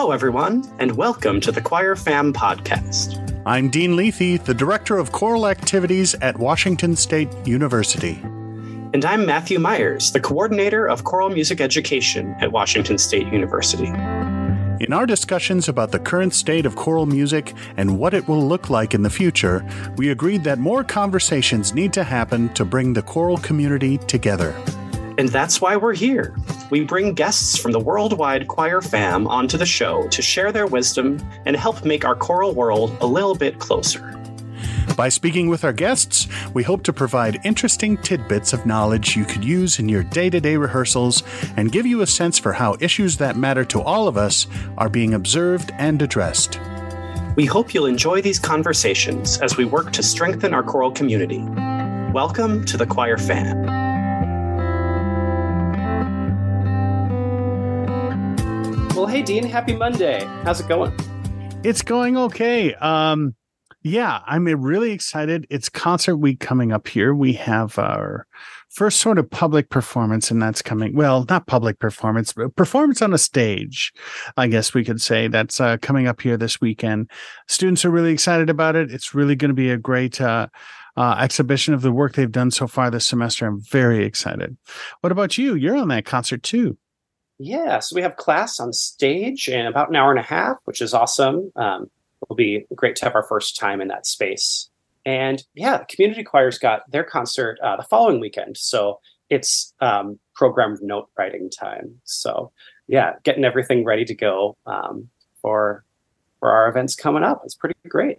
Hello, everyone, and welcome to the Choir Fam podcast. I'm Dean Luethi, the Director of Choral Activities at Washington State University. And I'm Matthew Myers, the Coordinator of Choral Music Education at Washington State University. In our discussions about the current state of choral music and what it will look like in the future, we agreed that more conversations need to happen to bring the choral community together. And that's why we're here. We bring guests from the worldwide choir fam onto the show to share their wisdom and help make our choral world a little bit closer. By speaking with our guests, we hope to provide interesting tidbits of knowledge you could use in your day to day rehearsals and give you a sense for how issues that matter to all of us are being observed and addressed. We hope you'll enjoy these conversations as we work to strengthen our choral community. Welcome to the Choir Fam. Well, hey, Dean, happy Monday. How's it going? It's going okay. Um, yeah, I'm really excited. It's concert week coming up here. We have our first sort of public performance, and that's coming. Well, not public performance, but performance on a stage, I guess we could say. That's uh, coming up here this weekend. Students are really excited about it. It's really going to be a great uh, uh, exhibition of the work they've done so far this semester. I'm very excited. What about you? You're on that concert too. Yeah, so we have class on stage in about an hour and a half, which is awesome. Um, it'll be great to have our first time in that space. And yeah, community choirs got their concert uh, the following weekend, so it's um, program note writing time. So yeah, getting everything ready to go um, for for our events coming up. It's pretty great.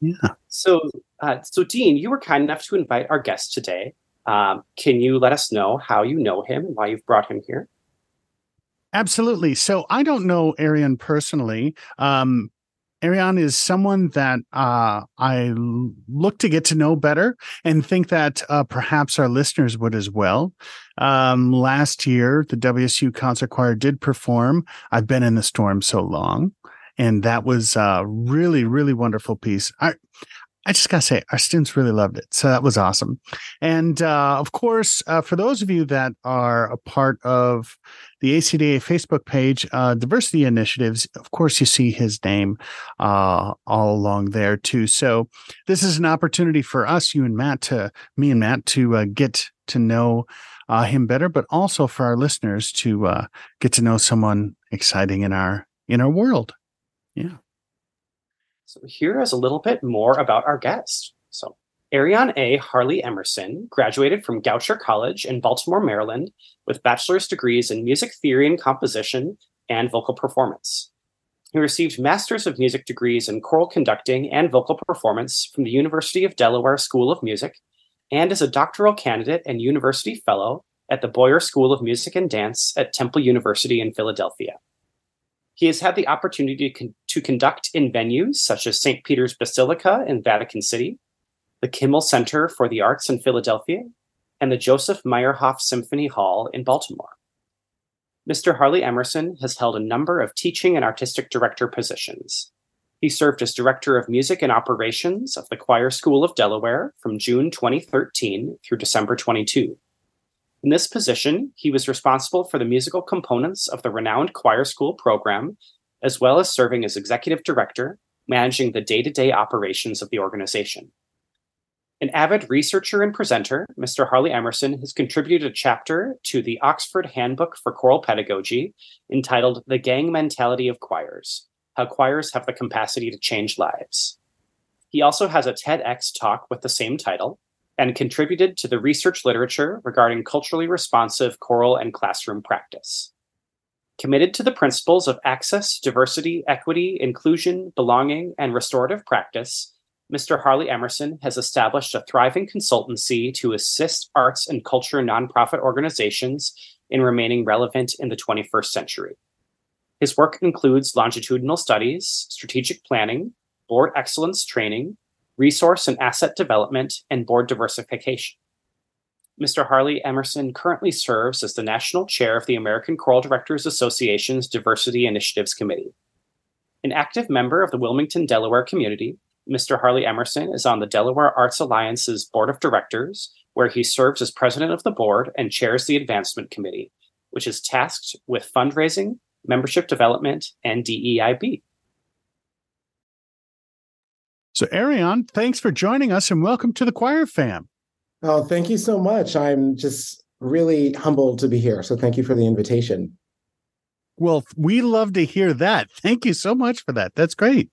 Yeah. So uh, so Dean, you were kind enough to invite our guest today. Um, can you let us know how you know him and why you've brought him here? Absolutely. So I don't know Arreon personally. Um, is someone that uh, I look to get to know better and think that uh, perhaps our listeners would as well. Um, last year, the WSU Concert Choir did perform I've Been in the Storm So Long. And that was a really, really wonderful piece. I, I just gotta say, our students really loved it, so that was awesome. And uh, of course, uh, for those of you that are a part of the ACDA Facebook page, uh, diversity initiatives, of course, you see his name uh, all along there too. So this is an opportunity for us, you and Matt, to me and Matt, to uh, get to know uh, him better, but also for our listeners to get to know someone exciting in our in our world. So here is a little bit more about our guest. So Arreon A. Harley Emerson graduated from Goucher College in Baltimore, Maryland, with bachelor's degrees in music theory and composition and vocal performance. He received Masters of Music degrees in choral conducting and vocal performance from the University of Delaware School of Music and is a doctoral candidate and university fellow at the Boyer School of Music and Dance at Temple University in Philadelphia. He has had the opportunity to, con- to conduct in venues such as St. Peter's Basilica in Vatican City, the Kimmel Center for the Arts in Philadelphia, and the Joseph Meyerhoff Symphony Hall in Baltimore. Mr. Harley Emerson has held a number of teaching and artistic director positions. He served as Director of Music and Operations of the Choir School of Delaware from June 2013 through December 22. In this position, he was responsible for the musical components of the renowned choir school program, as well as serving as executive director, managing the day to day operations of the organization. An avid researcher and presenter, Mr. Harley Emerson has contributed a chapter to the Oxford Handbook for Choral Pedagogy entitled The Gang Mentality of Choirs How Choirs Have the Capacity to Change Lives. He also has a TEDx talk with the same title, and contributed to the research literature regarding culturally responsive choral and classroom practice. Committed to the principles of access, diversity, equity, inclusion, belonging, and restorative practice, Mr. Harley Emerson has established a thriving consultancy to assist arts and culture nonprofit organizations in remaining relevant in the 21st century. His work includes longitudinal studies, strategic planning, board excellence training, resource and asset development, and board diversification. Mr. Harley Emerson currently serves as the national chair of the American Choral Directors Association's Diversity Initiatives Committee. An active member of the Wilmington, Delaware community, Mr. Harley Emerson is on the Delaware Arts Alliance's board of directors, where he serves as president of the board and chairs the advancement committee, which is tasked with fundraising, membership development, and DEIB. So, Arreon, thanks for joining us and welcome to the Choir Fam. Oh, thank you so much. I'm just really humbled to be here. So, thank you for the invitation. Well, we love to hear that. Thank you so much for that. That's great.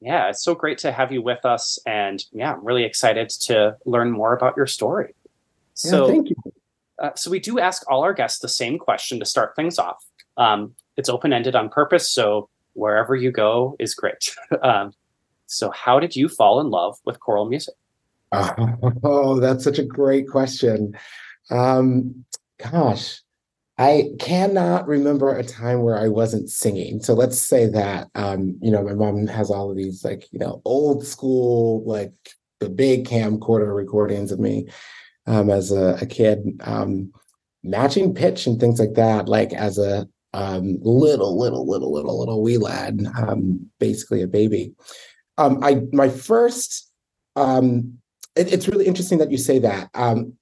Yeah, it's so great to have you with us. And yeah, I'm really excited to learn more about your story. So, yeah, thank you. Uh, so, we do ask all our guests the same question to start things off. Um, it's open ended on purpose. So, wherever you go is great. um, so, how did you fall in love with choral music? Oh, that's such a great question. Um, gosh, I cannot remember a time where I wasn't singing. So let's say that, um, you know, my mom has all of these like, you know, old school, like the big camcorder recordings of me um, as a, a kid, um, matching pitch and things like that, like as a um, little, little, little, little, little wee lad, um, basically a baby. Um, I my first um, it, it's really interesting that you say that. Um,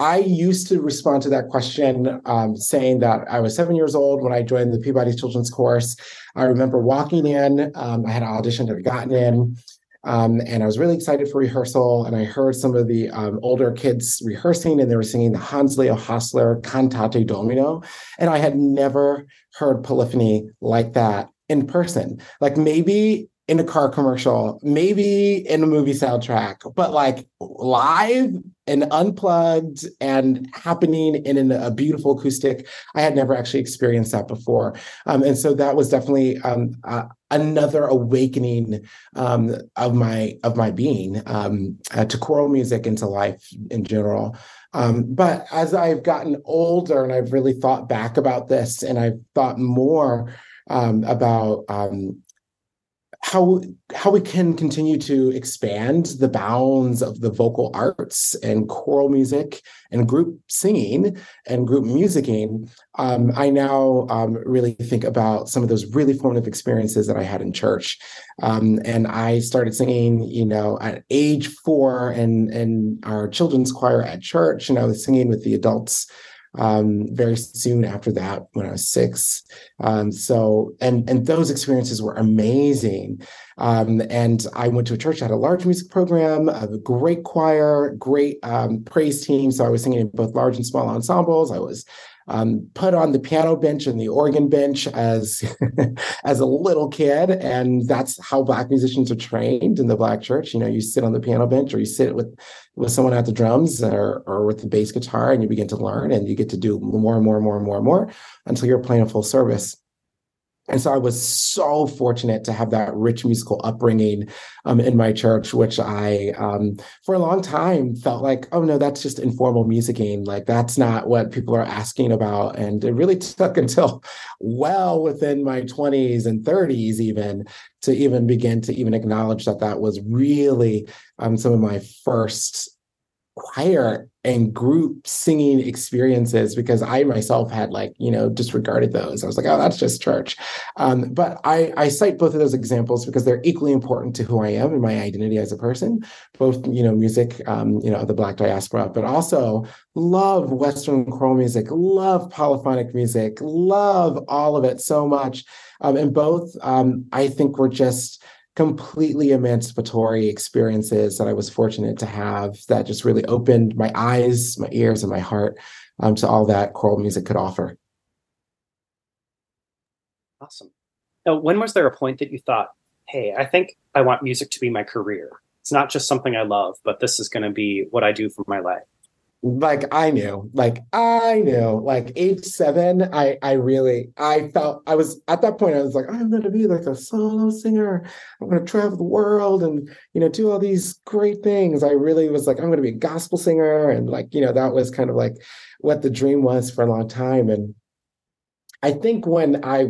I used to respond to that question um, saying that I was seven years old when I joined the Peabody Children's Chorus. I remember walking in, um, I had an audition, had gotten in, um, and I was really excited for rehearsal. And I heard some of the um, older kids rehearsing, and they were singing the Hans Leo Hassler Cantate Domino. And I had never heard polyphony like that in person. Like maybe in a car commercial, maybe in a movie soundtrack, but like live and unplugged and happening in an, a beautiful acoustic. I had never actually experienced that before. Um, and so that was definitely um, uh, another awakening um, of my of my being um, uh, to choral music and to life in general. Um, but as I've gotten older and I've really thought back about this and I've thought more um, about how how we can continue to expand the bounds of the vocal arts and choral music and group singing and group musicking um, i now um, really think about some of those really formative experiences that i had in church. Um, and i started singing you know at age four and in our children's choir at church and i was singing with the adults um, very soon after that when I was six. Um, so and and those experiences were amazing. Um, and I went to a church that had a large music program, a great choir, great um, praise team. So I was singing in both large and small ensembles. I was um, put on the piano bench and the organ bench as as a little kid, and that's how black musicians are trained in the black church. You know, you sit on the piano bench or you sit with with someone at the drums or or with the bass guitar, and you begin to learn, and you get to do more and more and more and more and more until you're playing a full service. And so I was so fortunate to have that rich musical upbringing um, in my church, which I, um, for a long time, felt like, oh no, that's just informal musicking. Like that's not what people are asking about. And it really took until well within my 20s and 30s, even to even begin to even acknowledge that that was really um, some of my first choir and group singing experiences because I myself had like, you know, disregarded those. I was like, oh, that's just church. Um, but I, I cite both of those examples because they're equally important to who I am and my identity as a person, both, you know, music, um, you know, the Black diaspora, but also love Western choral music, love polyphonic music, love all of it so much. Um, and both, um, I think were just, completely emancipatory experiences that I was fortunate to have that just really opened my eyes, my ears, and my heart um, to all that choral music could offer. Awesome. Now, when was there a point that you thought, hey, I think I want music to be my career? It's not just something I love, but this is going to be what I do for my life like I knew, like I knew, like age seven, I I really I felt I was at that point I was like I'm gonna be like a solo singer. I'm gonna travel the world and you know do all these great things. I really was like I'm gonna be a gospel singer and like you know that was kind of like what the dream was for a long time. And I think when I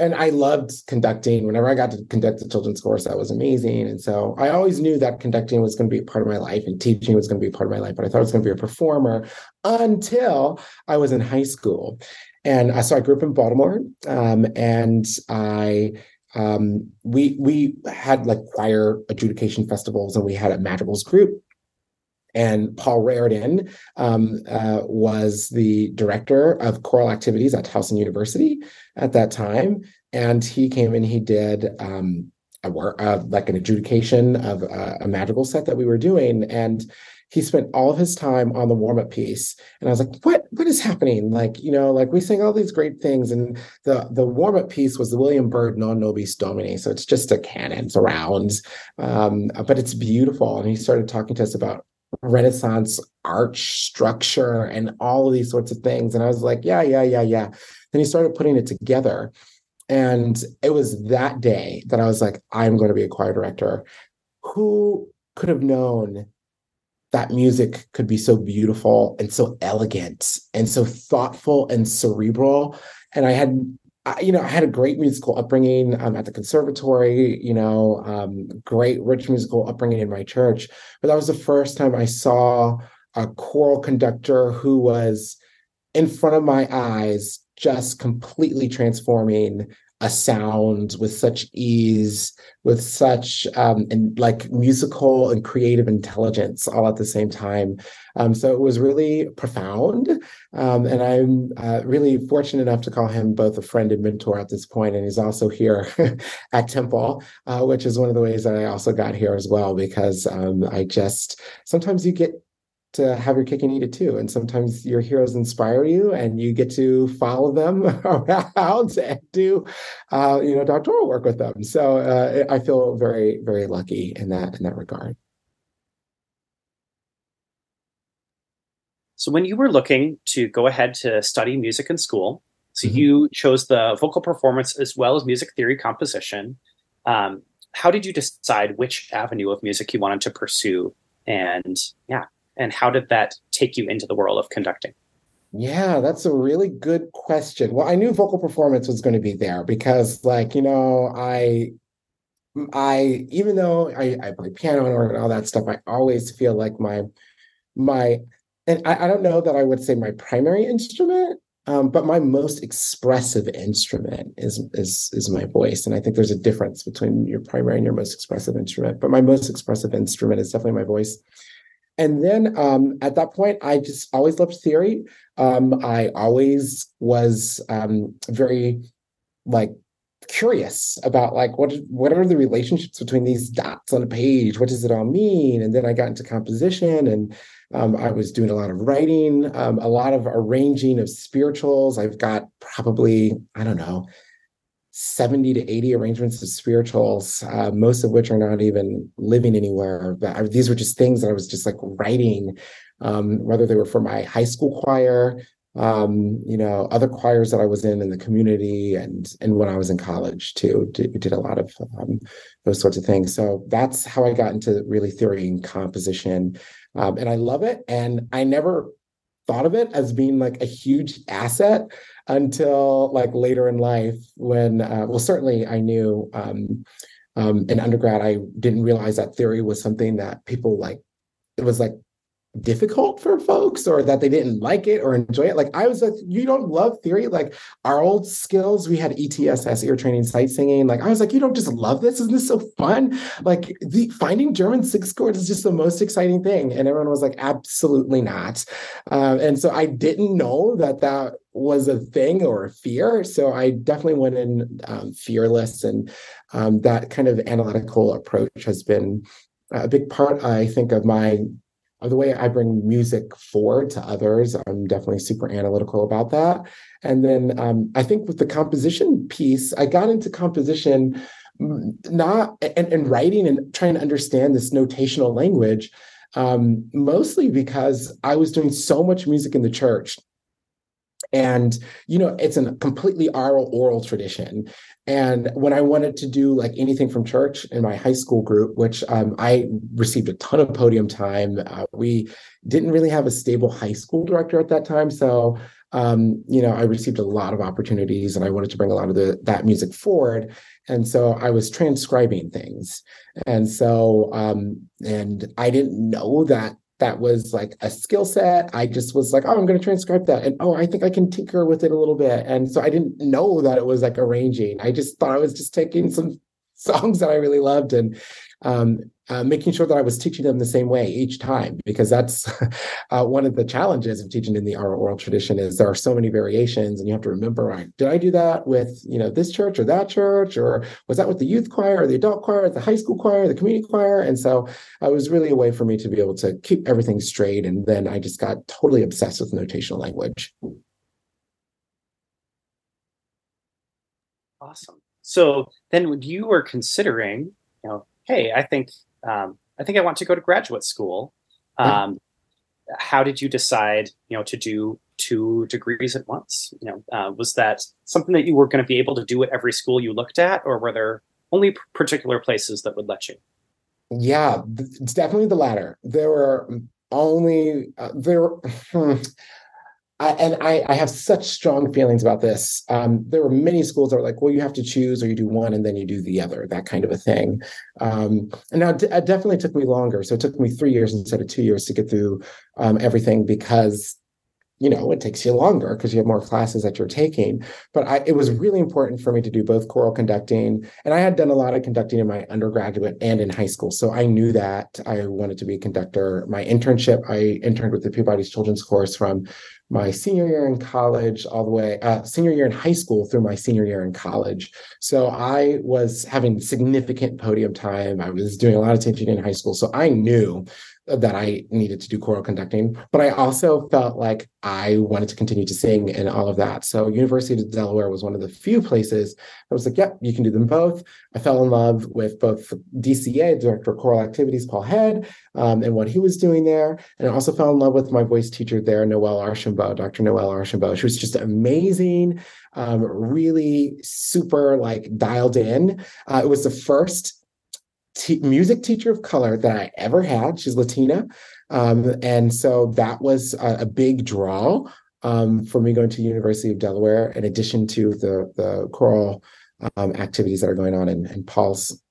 and I loved conducting. Whenever I got to conduct the children's chorus, that was amazing. And so I always knew that conducting was going to be a part of my life and teaching was going to be a part of my life. But I thought I was going to be a performer until I was in high school. And I, so I grew up in Baltimore, um, and I um, we we had like choir adjudication festivals, and we had a madrigals group and Paul Rardin um, uh, was the director of choral activities at Towson University at that time. And he came in, he did um, a work, uh, like an adjudication of a, a madrigal set that we were doing. And he spent all of his time on the warm-up piece. And i was like what what is happening? Like you know like we sing all these great things. And the the warm-up piece was the william byrd non nobis domine. So it's just a canon it's rounds um, but it's beautiful. And he started talking to us about Renaissance arch structure and all of these sorts of things. And I was like, yeah, yeah, yeah, yeah. Then he started putting it together. And it was that day that I was like, I'm going to be a choir director. Who could have known that music could be so beautiful and so elegant and so thoughtful and cerebral? And I had I, you know, I had a great musical upbringing um, at the conservatory, you know, um, great rich musical upbringing in my church. But that was the first time I saw a choral conductor who was in front of my eyes, just completely transforming a sound with such ease, with such um, and like musical and creative intelligence all at the same time. Um, so it was really profound, um, and I'm uh, really fortunate enough to call him both a friend and mentor at this point. And he's also here at Temple, uh, which is one of the ways that I also got here as well because um, I just sometimes you get to have your cake and eat it too. And sometimes your heroes inspire you, and you get to follow them around and do, uh, you know, doctoral work with them. So uh, I feel very, very lucky in that in that regard. So when you were looking to go ahead to study music in school, so mm-hmm. you chose the vocal performance as well as music theory composition. Um, how did you decide which avenue of music you wanted to pursue? And yeah, and how did that take you into the world of conducting? Yeah, that's a really good question. Well, I knew vocal performance was going to be there because, like, you know, I, I even though I, I play piano and organ all that stuff, I always feel like my, my, and I, I don't know that I would say my primary instrument, um, but my most expressive instrument is is is my voice, and I think there's a difference between your primary and your most expressive instrument. But my most expressive instrument is definitely my voice. And then um, at that point, I just always loved theory. Um, I always was um, very like curious about like what what are the relationships between these dots on a page? What does it all mean? And then I got into composition, and um, I was doing a lot of writing, um, a lot of arranging of spirituals. I've got probably I don't know 70 to 80 arrangements of spirituals, uh, most of which are not even living anywhere. But I, these were just things that I was just like writing, um, whether they were for my high school choir, um, you know, other choirs that I was in in the community, and and when I was in college too, did, did a lot of um, those sorts of things. So that's how I got into really theory and composition, um, and I love it. And I never thought of it as being like a huge asset until like later in life when uh, well certainly i knew um, um, in undergrad i didn't realize that theory was something that people like it was like difficult for folks or that they didn't like it or enjoy it. Like I was like, you don't love theory? Like our old skills, we had ETSS ear training sight singing. Like I was like, you don't just love this? Isn't this so fun? Like the finding German six chords is just the most exciting thing. And everyone was like, absolutely not. Um, and so I didn't know that that was a thing or a fear. So I definitely went in um, fearless and um, that kind of analytical approach has been a big part, I think, of my the way I bring music forward to others. I'm definitely super analytical about that. And then um, I think with the composition piece, I got into composition mm, not and, and writing and trying to understand this notational language um, mostly because I was doing so much music in the church and you know it's a completely oral oral tradition. And when i wanted to do like anything from church in my high school group which um, i received a ton of podium time uh, we didn't really have a stable high school director at that time. So um, you know i received a lot of opportunities and i wanted to bring a lot of the, that music forward. And so i was transcribing things. And so um, and i didn't know that that was like a skill set. I just was like, oh, I'm going to transcribe that. And oh, I think I can tinker with it a little bit. And so I didn't know that it was like arranging. I just thought I was just taking some songs that I really loved and um, uh, making sure that I was teaching them the same way each time, because that's uh, one of the challenges of teaching in the oral tradition is there are so many variations, and you have to remember, right, did I do that with you know this church or that church, or was that with the youth choir or the adult choir, the high school choir, the community choir? And so uh, it was really a way for me to be able to keep everything straight. And then I just got totally obsessed with notational language. Awesome. So then, you were considering, you know, hey, I think um, I think I want to go to graduate school. Um, yeah. How did you decide, you know, to do two degrees at once? You know, uh, was that something that you were going to be able to do at every school you looked at, or were there only particular places that would let you? Yeah, it's definitely the latter. There were only uh, there. I, and I, I, have such strong feelings about this. Um, there were many schools that were like, well, you have to choose or you do one and then you do the other, that kind of a thing. Um, and now it definitely took me longer. So it took me three years instead of two years to get through um, everything because you know it takes you longer because you have more classes that you're taking. But I, it was really important for me to do both choral conducting and i had done a lot of conducting in my undergraduate and in high school so i knew that i wanted to be a conductor. My internship i interned with the peabody's children's chorus from my senior year in college all the way uh, senior year in high school through my senior year in college. So i was having significant podium time. I was doing a lot of teaching in high school so i knew that I needed to do choral conducting, but I also felt like I wanted to continue to sing and all of that. So University of Delaware was one of the few places I was like, yep, you can do them both. I fell in love with both DCA, Director of Choral Activities, Paul Head, um, and what he was doing there. And I also fell in love with my voice teacher there, Noelle Archambault, Dr. Noelle Archambault. She was just amazing, um, really super like dialed in. Uh, it was the first music teacher of color that I ever had. She's Latina. Um, and so that was a, a big draw um, for me going to University of Delaware, in addition to the, the choral um, activities that are going on in, in, Paul's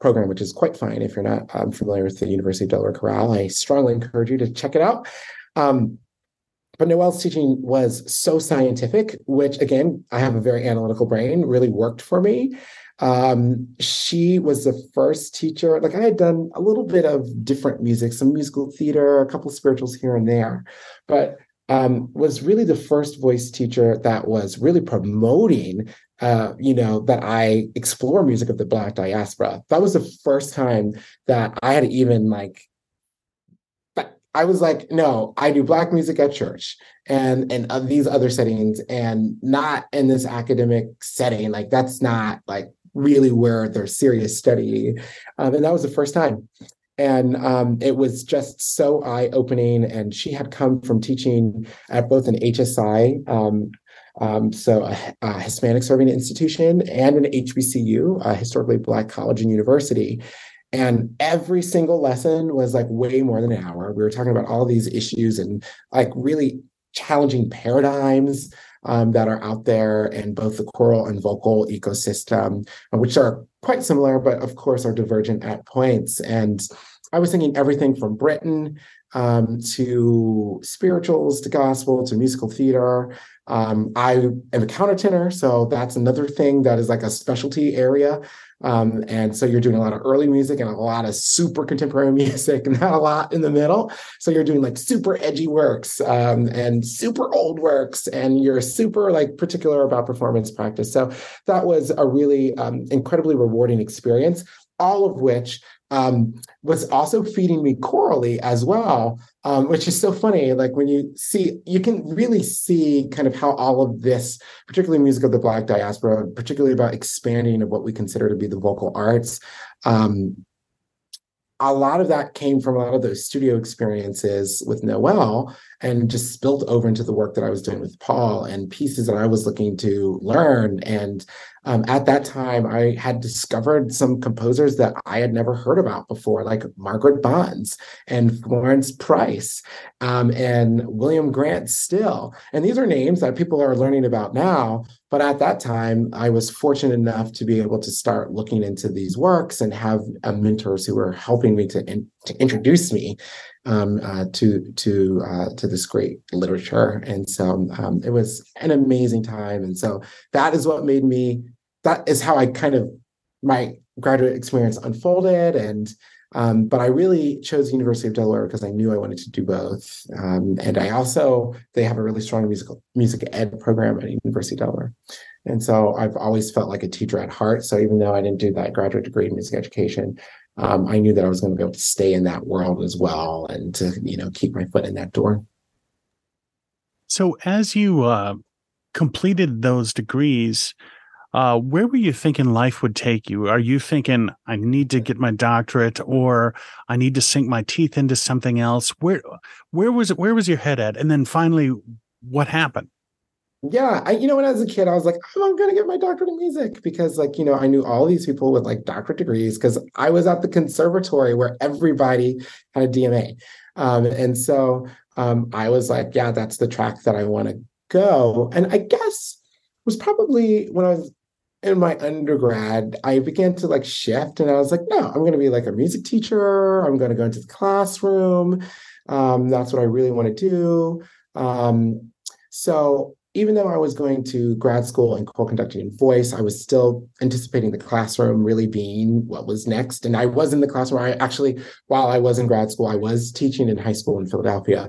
program, which is quite fine. If you're not um, familiar with the University of Delaware Chorale, I strongly encourage you to check it out. Um, but Noelle's teaching was so scientific, which again, I have a very analytical brain, really worked for me. Um, she was the first teacher. Like I had done a little bit of different music, some musical theater, a couple of spirituals here and there, but um, was really the first voice teacher that was really promoting, uh, you know, that I explore music of the Black diaspora. That was the first time that I had even like I was like, no, I do black music at church and and uh, these other settings, and not in this academic setting. Like that's not like really where there's serious study. Um, and that was the first time. And um, it was just so eye opening. And she had come from teaching at both an HSI, um, um, so a, a, Hispanic Serving Institution, and an HBCU, a historically Black college and university. And every single lesson was like way more than an hour. We were talking about all these issues and like really challenging paradigms um, that are out there in both the choral and vocal ecosystem, which are quite similar, but of course are divergent at points. And I was thinking everything from Britten um, to spirituals to gospel to musical theater. Um, I am a countertenor, so that's another thing that is like a specialty area um, and so you're doing a lot of early music and a lot of super contemporary music, and not a lot in the middle. So you're doing like super edgy works um, and super old works, and you're super like particular about performance practice. So that was a really um, incredibly rewarding experience, all of which um, was also feeding me chorally as well, um, which is so funny. Like when you see, you can really see kind of how all of this, particularly music of the Black diaspora, particularly about expanding of what we consider to be the vocal arts, um, a lot of that came from a lot of those studio experiences with Noelle and just spilled over into the work that I was doing with Paul and pieces that I was looking to learn. And um, at that time, I had discovered some composers that I had never heard about before, like Margaret Bonds and Florence Price um, and William Grant Still. And these are names that people are learning about now. But at that time, I was fortunate enough to be able to start looking into these works and have uh, mentors who were helping me to, in, to introduce me um, uh, to to uh, to this great literature. And so um, it was an amazing time. And so that is what made me that is how I kind of my graduate experience unfolded and um, but I really chose University of Delaware because I knew I wanted to do both. Um, and I also, they have a really strong musical music ed program at University of Delaware. And so I've always felt like a teacher at heart. So even though I didn't do that graduate degree in music education, um, I knew that I was going to be able to stay in that world as well and to, you know, keep my foot in that door. So as you uh, completed those degrees, uh, where were you thinking life would take you? Are you thinking I need to get my doctorate, or I need to sink my teeth into something else? Where, where was it? Where was your head at? And then finally, what happened? Yeah, I, you know, when I was a kid, I was like, oh, I'm going to get my doctorate in music because, like, you know, I knew all these people with like doctorate degrees because I was at the conservatory where everybody had a DMA, um, and so um, I was like, yeah, that's the track that I want to go. And I guess was probably when I was in my undergrad, I began to like shift and I was like, no, I'm going to be like a music teacher. I'm going to go into the classroom. Um, that's what I really want to do. Um, so even though I was going to grad school and choral conducting and voice, I was still anticipating the classroom really being what was next. And I was in the classroom. I actually, while I was in grad school, I was teaching in high school in Philadelphia.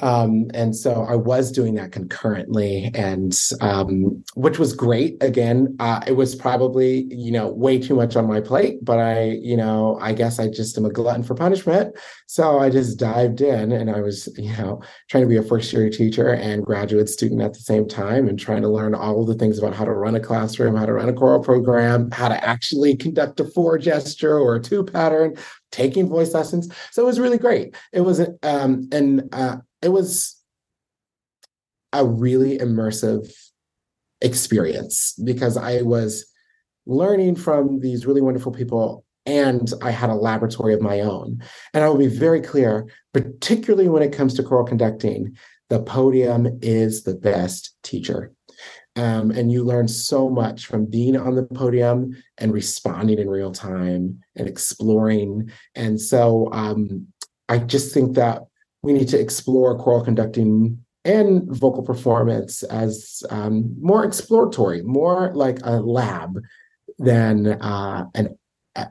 Um, and so I was doing that concurrently, and um, which was great. Again, uh, it was probably you know way too much on my plate, but I you know I guess I just am a glutton for punishment. So I just dived in, and I was you know trying to be a first year teacher and graduate student at the same time, and trying to learn all the things about how to run a classroom, how to run a choral program, how to actually conduct a four gesture or a two pattern, taking voice lessons. So it was really great. It was um, and uh, it was a really immersive experience because I was learning from these really wonderful people and I had a laboratory of my own. And I will be very clear, particularly when it comes to choral conducting, the podium is the best teacher. Um, and you learn so much from being on the podium and responding in real time and exploring. And so um, I just think that we need to explore choral conducting and vocal performance as um, more exploratory, more like a lab than uh, an uh,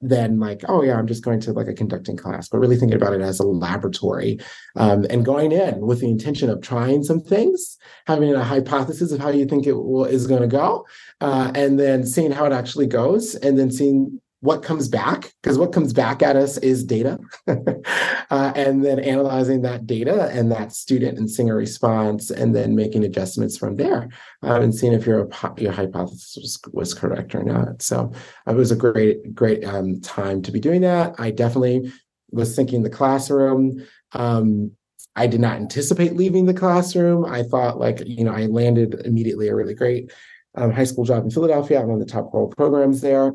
than like oh yeah i'm just going to like a conducting class but really thinking about it as a laboratory um, and going in with the intention of trying some things having a hypothesis of how you think it will, is going to go uh, and then seeing how it actually goes and then seeing what comes back because what comes back at us is data uh, and then analyzing that data and that student and singer response and then making adjustments from there. Um, and seeing if your, your hypothesis was, was correct or not. So it was a great great um, time to be doing that. I definitely was thinking the classroom. Um, i did not anticipate leaving the classroom. I thought like you know i landed immediately a really great um, high school job in philadelphia. I'm of the top choral programs there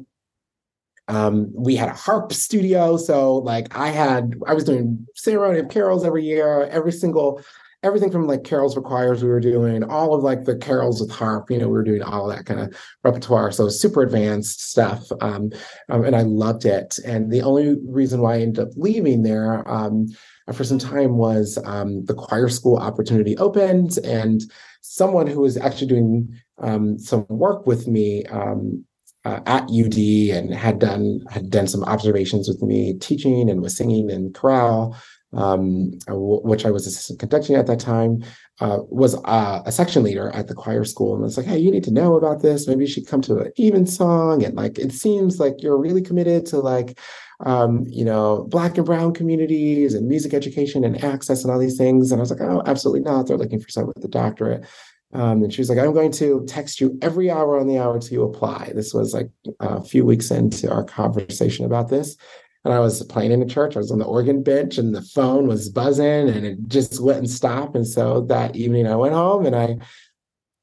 um, we had a harp studio. So like I had, I was doing ceremony of carols every year, every single, everything from like carols for choirs we were doing, all of like the carols with harp, you know, we were doing all that kind of repertoire. So super advanced stuff. Um, um, and I loved it. And the only reason why I ended up leaving there um, for some time was um, the choir school opportunity opened and someone who was actually doing um, some work with me um, uh, at UD and had done had done some observations with me teaching and was singing in chorale, um, w- which I was assistant conducting at that time. Uh, was uh, a section leader at the choir school and was like, "Hey, you need to know about this. Maybe you should come to an evensong." And like, it seems like you're really committed to like, um, you know, black and brown communities and music education and access and all these things. And I was like, "Oh, absolutely not. They're looking for someone with a doctorate." Um, and she was like, I'm going to text you every hour on the hour till you apply. This was like a few weeks into our conversation about this. And I was playing in a church. I was on the organ bench and the phone was buzzing and it just wouldn't stop. And so that evening I went home and I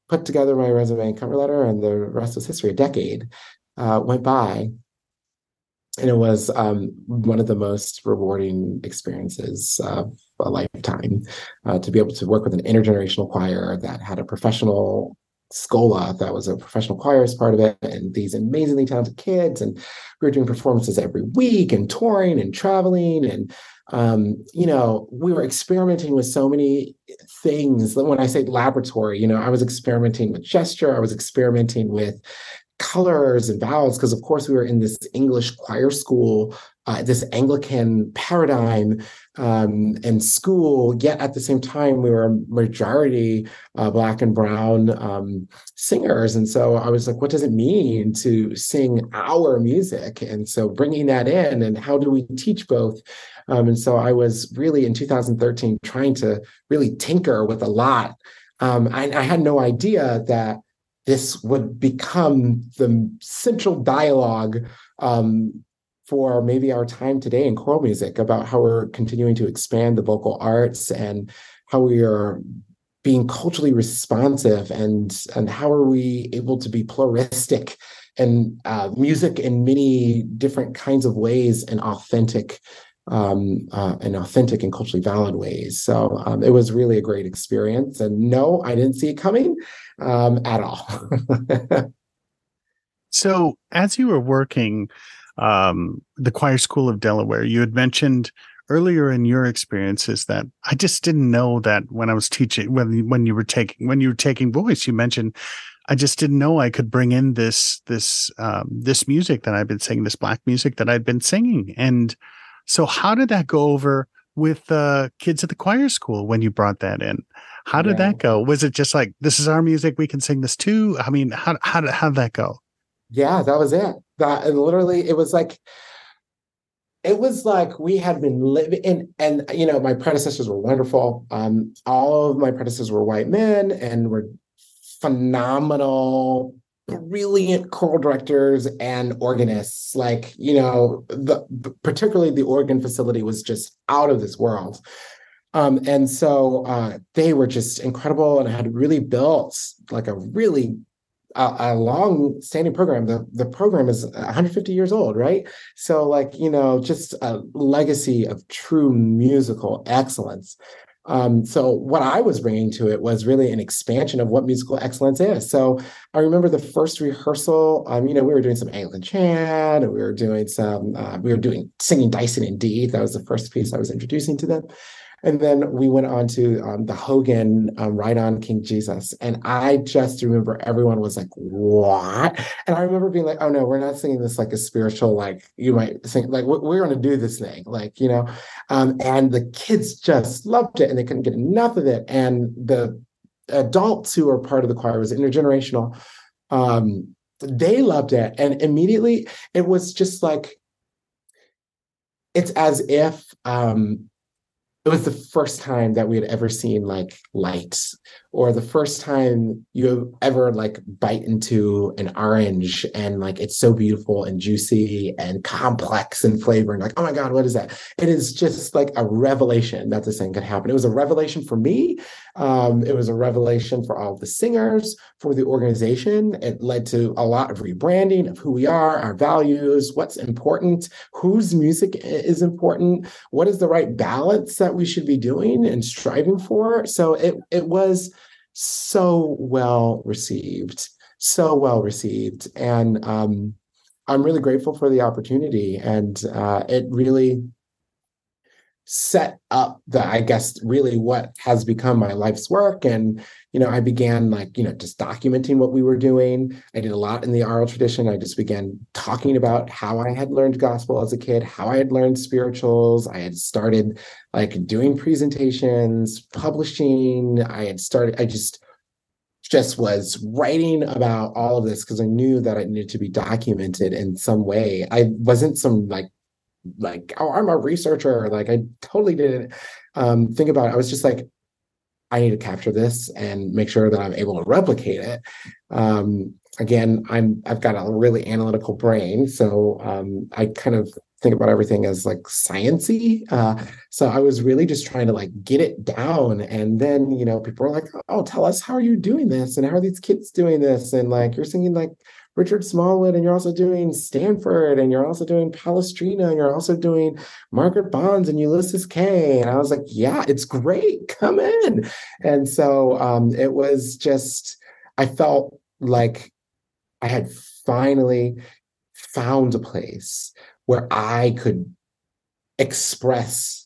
put together my resume and cover letter, and the rest was history. A decade uh, went by and it was um, one of the most rewarding experiences of a lifetime uh, to be able to work with an intergenerational choir that had a professional schola that was a professional choir as part of it and these amazingly talented kids and we were doing performances every week and touring and traveling and um, you know we were experimenting with so many things. When i say laboratory you know i was experimenting with gesture i was experimenting with colors and vowels because of course we were in this english choir school uh, this anglican paradigm um, and school yet at the same time we were a majority uh, black and brown um, singers. And so i was like what does it mean to sing our music? And so bringing that in and how do we teach both? Um, and so i was really in 2013 trying to really tinker with a lot. Um, I, I had no idea that this would become the central dialogue um, for maybe our time today in choral music about how we're continuing to expand the vocal arts and how we are being culturally responsive and and how are we able to be pluralistic and uh, music in many different kinds of ways and authentic um, uh, in authentic and culturally valid ways. So um, it was really a great experience. And no, I didn't see it coming um, at all. so as you were working um, the choir school of delaware you had mentioned earlier in your experiences that i just didn't know that when i was teaching when when you were taking when you were taking voice you mentioned i just didn't know i could bring in this this um, this music that i've been singing this black music that i'd been singing and so how did that go over with uh, kids at the choir school when you brought that in? How did yeah. that go? Was it just like this is our music, we can sing this too? I mean, how how did how did that go? Yeah, that was it. That and literally, it was like it was like we had been living in, and you know, my predecessors were wonderful. Um, all of my predecessors were white men and were phenomenal brilliant choral directors and organists like you know the particularly the organ facility was just out of this world um, and so uh, they were just incredible and had really built like a really a, a long standing program the, the program is 150 years old right so like you know just a legacy of true musical excellence um, so what I was bringing to it was really an expansion of what musical excellence is. So I remember the first rehearsal. Um, you know, we were doing some Anglican chant, and we were doing some, uh, we were doing singing Dyson in D. That was the first piece I was introducing to them. And then we went on to um, the Hogan um, Ride on King Jesus. And I just remember everyone was like, what? And I remember being like, oh no, we're not singing this like a spiritual, like you might sing, like we're, we're going to do this thing, like, you know. Um, and the kids just loved it and they couldn't get enough of it. And the adults who were part of the choir was intergenerational. Um, they loved it. And immediately it was just like, it's as if um, it was the first time that we had ever seen like lights or the first time you ever like bite into an orange and like it's so beautiful and juicy and complex in flavor and like oh my god what is that? It is just like a revelation that this thing could happen. It was a revelation for me. Um, it was a revelation for all the singers for the organization. It led to a lot of rebranding of who we are our values what's important whose music is important what is the right balance that we should be doing and striving for. So it it was so well received, so well received, and um, I'm really grateful for the opportunity. And uh, it really set up the i guess really what has become my life's work. And you know i began like you know just documenting what we were doing. I did a lot in the oral tradition. I just began talking about how i had learned gospel as a kid how i had learned spirituals. I had started like doing presentations publishing. I had started i just just was writing about all of this because I knew that it needed to be documented in some way. I wasn't some like like oh i'm a researcher. Like i totally didn't um, think about it. I was just like i need to capture this and make sure that i'm able to replicate it. Um, again i'm i've got a really analytical brain. So um, i kind of think about everything as like sciency uh, so i was really just trying to like get it down. And then you know people were like oh tell us how are you doing this? And how are these kids doing this? And like you're singing like Richard Smallwood, and you're also doing Stanford, and you're also doing Palestrina, and you're also doing Margaret Bonds and Ulysses Kay. And I was like, yeah, it's great. Come in. And so um, it was just, I felt like I had finally found a place where I could express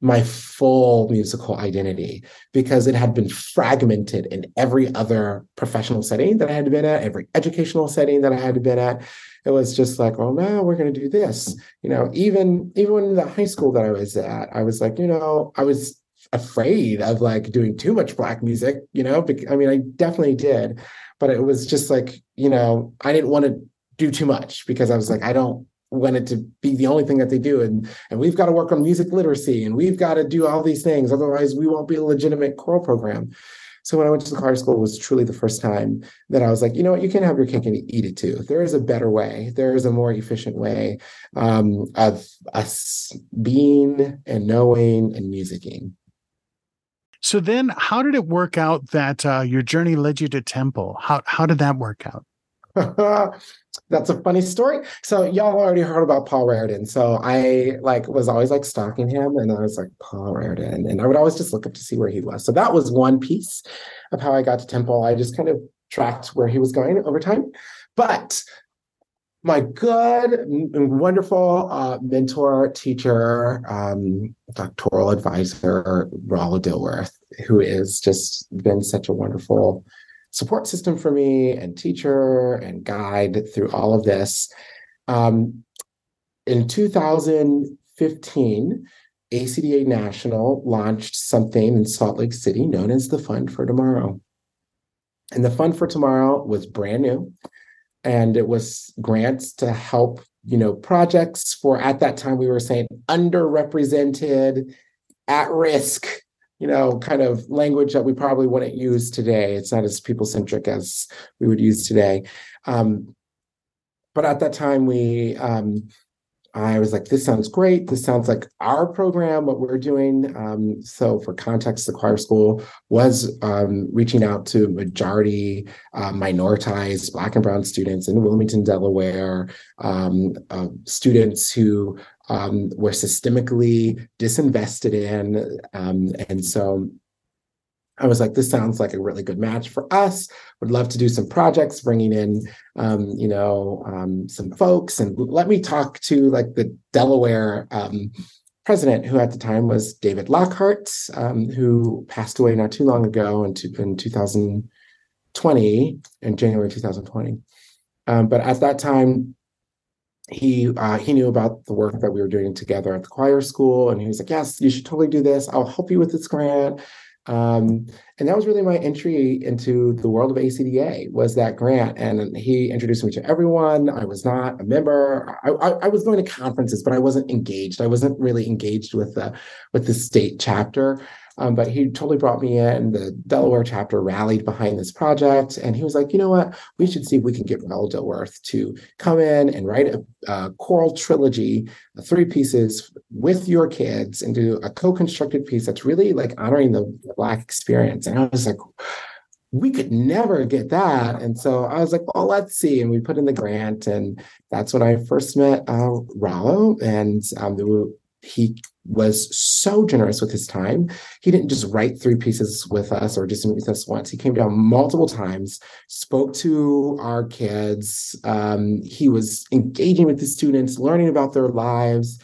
my full musical identity because it had been fragmented in every other professional setting that I had been at, every educational setting that I had been at. It was just like, oh no, we're going to do this. You know, even even in the high school that I was at, I was like, you know, I was afraid of like doing too much black music. You know, Because I mean, I definitely did, but it was just like, you know, I didn't want to do too much because I was like, I don't want it to be the only thing that they do. And and we've got to work on music literacy and we've got to do all these things otherwise we won't be a legitimate choral program. So when i went to the choir school was truly the first time that i was like you know what? You can have your cake and eat it too. There is a better way. There is a more efficient way um, of us being and knowing and musicking. So then how did it work out that uh, your journey led you to temple? How, how did that work out that's a funny story. So y'all already heard about Paul Rardin. So I like was always like stalking him and I was like Paul Rardin and I would always just look up to see where he was. So that was one piece of how I got to Temple. I just kind of tracked where he was going over time. But my good and wonderful uh, mentor, teacher, um, doctoral advisor, Rollo Dilworth, who has just been such a wonderful support system for me and teacher and guide through all of this. Um, in 2015, ACDA National launched something in Salt Lake City known as the Fund for Tomorrow. And the Fund for Tomorrow was brand new. And it was grants to help, you know, projects for at that time we were saying underrepresented, at risk you know, kind of language that we probably wouldn't use today. It's not as people centric as we would use today. Um, but at that time, we, um, I was like, this sounds great. This sounds like our program, what we're doing. Um, so, for context, the choir school was um, reaching out to majority uh, minoritized Black and Brown students in Wilmington, Delaware, um, uh, students who um, were systemically disinvested in. Um, and so I was like, this sounds like a really good match for us. Would love to do some projects, bringing in, um, you know, um, some folks, and let me talk to like the Delaware um, president, who at the time was David Lockhart, um, who passed away not too long ago in, in 2020, in January 2020. Um, but at that time, he uh, he knew about the work that we were doing together at the choir school, and he was like, "Yes, you should totally do this. I'll help you with this grant." Um, and that was really my entry into the world of ACDA was that grant. And he introduced me to everyone. I was not a member. I, I, I was going to conferences, but I wasn't engaged. I wasn't really engaged with the with the state chapter. Um, but he totally brought me in. The Delaware chapter rallied behind this project, and he was like, "You know what? We should see if we can get Rollo Dilworth to come in and write a, a choral trilogy, three pieces with your kids, and do a co-constructed piece that's really like honoring the Black experience." And I was like we could never get that. And so I was like, well, let's see. And we put in the grant. And that's when I first met uh, Rollo. And um, he was so generous with his time. He didn't just write three pieces with us or just meet with us once. He came down multiple times, spoke to our kids. Um, he was engaging with the students, learning about their lives.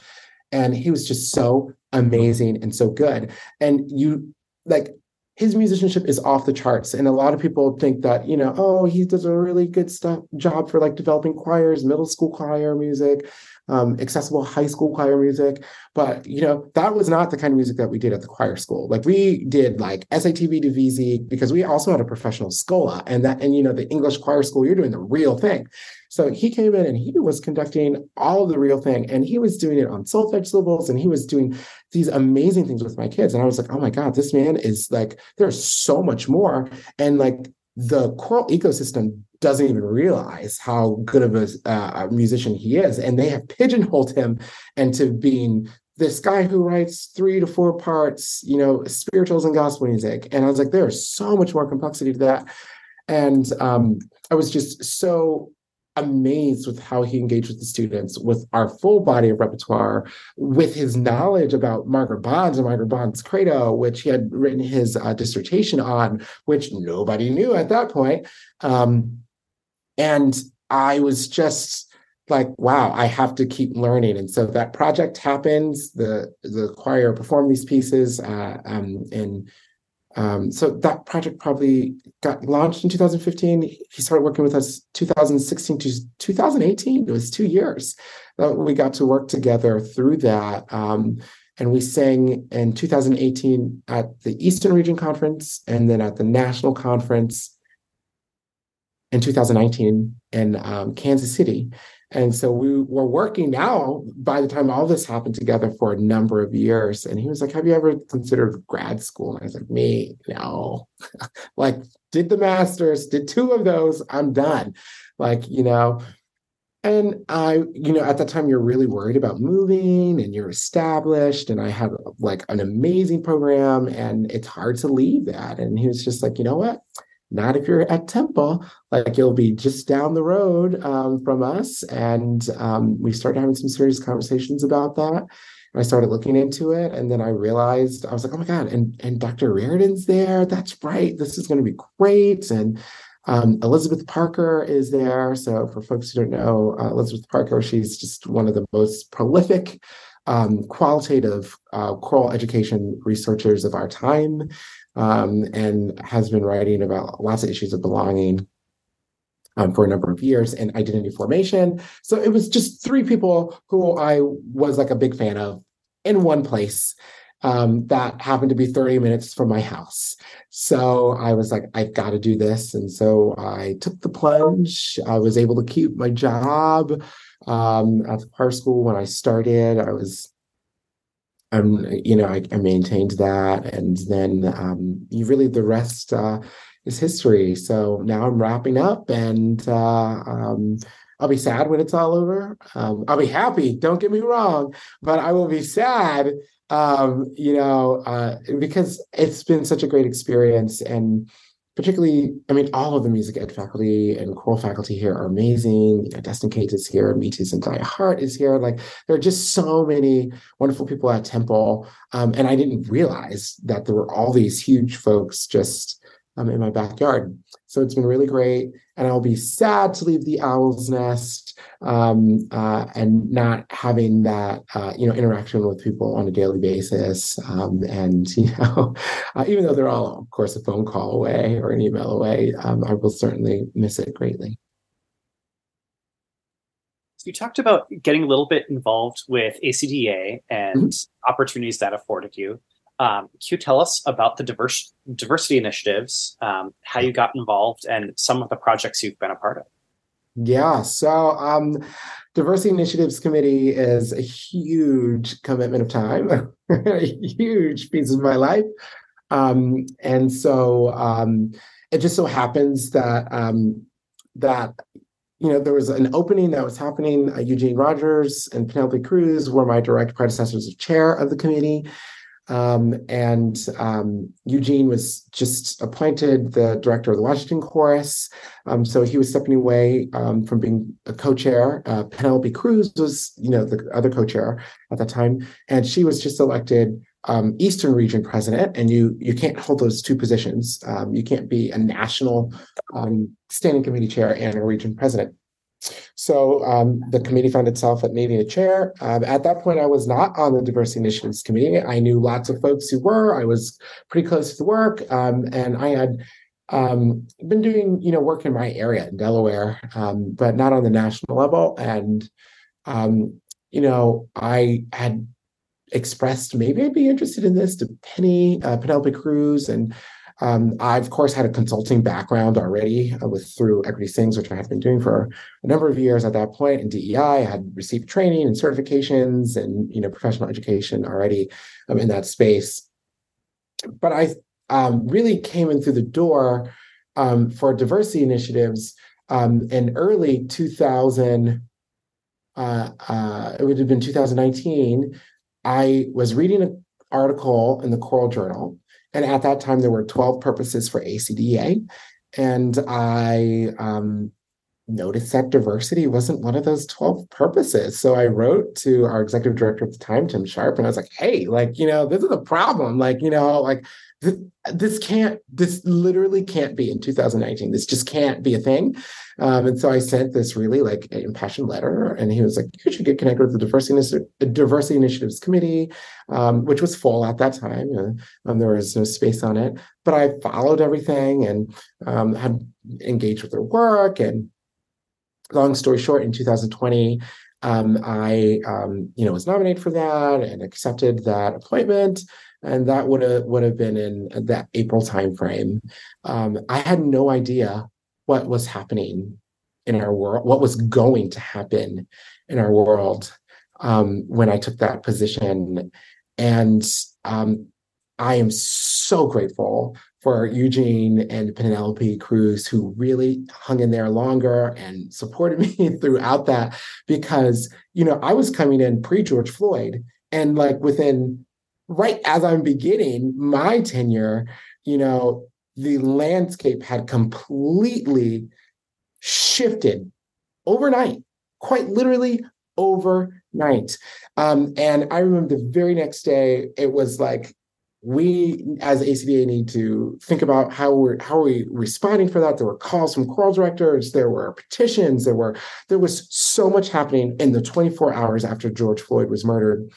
And he was just so amazing and so good. And you like his musicianship is off the charts and a lot of people think that you know oh he does a really good stuff job for like developing choirs middle school choir music um, accessible high school choir music. But you know, that was not the kind of music that we did at the choir school. Like we did like SATB to VZ because we also had a professional schola, and that and you know the English choir school, you're doing the real thing. So he came in and he was conducting all of the real thing, and he was doing it on solfege syllables, and he was doing these amazing things with my kids. And I was like, oh my god, this man is like there's so much more, and like the choral ecosystem doesn't even realize how good of a, uh, musician he is. And they have pigeonholed him into being this guy who writes three to four parts, you know, spirituals and gospel music. And I was like, there's so much more complexity to that. And um, I was just so amazed with how he engaged with the students, with our full body of repertoire, with his knowledge about Margaret Bonds and Margaret Bonds' Credo, which he had written his uh, dissertation on, which nobody knew at that point. Um, and I was just like wow i have to keep learning and so that project happens the the choir performed these pieces uh, um, and um, so that project probably got launched in 2015 he started working with us 2016 to 2018 it was two years that we got to work together through that. Um, and we sang in 2018 at the eastern region conference and then at the national conference in 2019 in um, Kansas City. And so we were working now by the time all this happened together for a number of years. And he was like, Have you ever considered grad school? And I was like, Me, no. like, did the master's, did two of those, I'm done. Like, you know, and I, you know, at that time you're really worried about moving and you're established. And I had like an amazing program and it's hard to leave that. And he was just like, you know what? Not if you're at Temple, like you'll be just down the road um, from us. And um, we started having some serious conversations about that. And I started looking into it. And then I realized, I was like, oh my God, and, and Dr. Rardin's there. That's right. This is going to be great. And um, Elizabeth Parker is there. So for folks who don't know, uh, Elizabeth Parker, she's just one of the most prolific um, qualitative uh, choral education researchers of our time um, and has been writing about lots of issues of belonging um, for a number of years and identity formation. So it was just three people who I was like a big fan of in one place um, that happened to be 30 minutes from my house. So I was like, I've got to do this. And so I took the plunge. I was able to keep my job um, at the choir school when I started. I was um, you know, I, I, maintained that, and then um, you really the rest uh, is history. So now I'm wrapping up, and uh, um, I'll be sad when it's all over. Um, I'll be happy. Don't get me wrong, but I will be sad. Um, you know, uh, because it's been such a great experience, and particularly, I mean, all of the music ed faculty and choral faculty here are amazing. You know, Dustin Cates is here, Metis and Dia Hart is here. Like there are just so many wonderful people at Temple. Um, and I didn't realize that there were all these huge folks just um, in my backyard. So it's been really great. And I'll be sad to leave the owl's nest um, uh, and not having that, uh, you know, interaction with people on a daily basis. Um, and, you know, uh, even though they're all, of course, a phone call away or an email away, um, I will certainly miss it greatly. You talked about getting a little bit involved with ACDA and mm-hmm. opportunities that afforded you. Um, can you tell us about the diverse, diversity initiatives, um, how you got involved, and some of the projects you've been a part of? Yeah, so um, diversity initiatives committee is a huge commitment of time, a huge piece of my life, um, and so um, it just so happens that um, that you know there was an opening that was happening. Uh, Eugene Rogers and Penelope Cruz were my direct predecessors of chair of the committee. Um, and um, Eugene was just appointed the director of the Washington Chorus. Um, so he was stepping away um, from being a co-chair. Uh, Penelope Cruz was, you know, the other co-chair at that time, and she was just elected um, Eastern Region president. And you you can't hold those two positions. Um, you can't be a national standing committee chair and a region president. So um, the committee found itself at needing a chair. Um, at that point, I was not on the diversity initiatives committee. I knew lots of folks who were. I was pretty close to the work, um, and I had um, been doing you know work in my area in Delaware, um, but not on the national level. And um, you know, I had expressed maybe I'd be interested in this to Penny, uh, Penelope Cruz, and um, I, of course, had a consulting background already uh, with through Equity Sings, which I had been doing for a number of years at that point in DEI. I had received training and certifications and you know professional education already um, in that space. But I um, really came in through the door um, for diversity initiatives um, in early 2000. Uh, uh, it would have been 2019. I was reading an article in the Choral Journal and at that time, there were 12 purposes for ACDA. And I um, noticed that diversity wasn't one of those 12 purposes. So I wrote to our executive director at the time, Tim Sharp, and I was like, hey, like, you know, this is a problem. Like, you know, like, this can't this literally can't be in 2019 this just can't be a thing. Um, and so i sent this really like impassioned letter and he was like you should get connected with the diversity, diversity initiatives committee um, which was full at that time uh, um, there was no space on it. But i followed everything and um, had engaged with their work and long story short in 2020 um, I, you know, was nominated for that and accepted that appointment and that would have would have been in that April timeframe. Um, I had no idea what was happening in our world, what was going to happen in our world um, when I took that position, and um, I am so grateful for Eugene and Penelope Cruz, who really hung in there longer and supported me throughout that because, you know, I was coming in pre George Floyd. And like within right as I'm beginning my tenure, you know, the landscape had completely shifted overnight, quite literally overnight. Um, and I remember the very next day, it was like, we as ACDA need to think about how we're how are we responding for that. There were calls from choral directors, there were petitions, there were there was so much happening in the 24 hours after George Floyd was murdered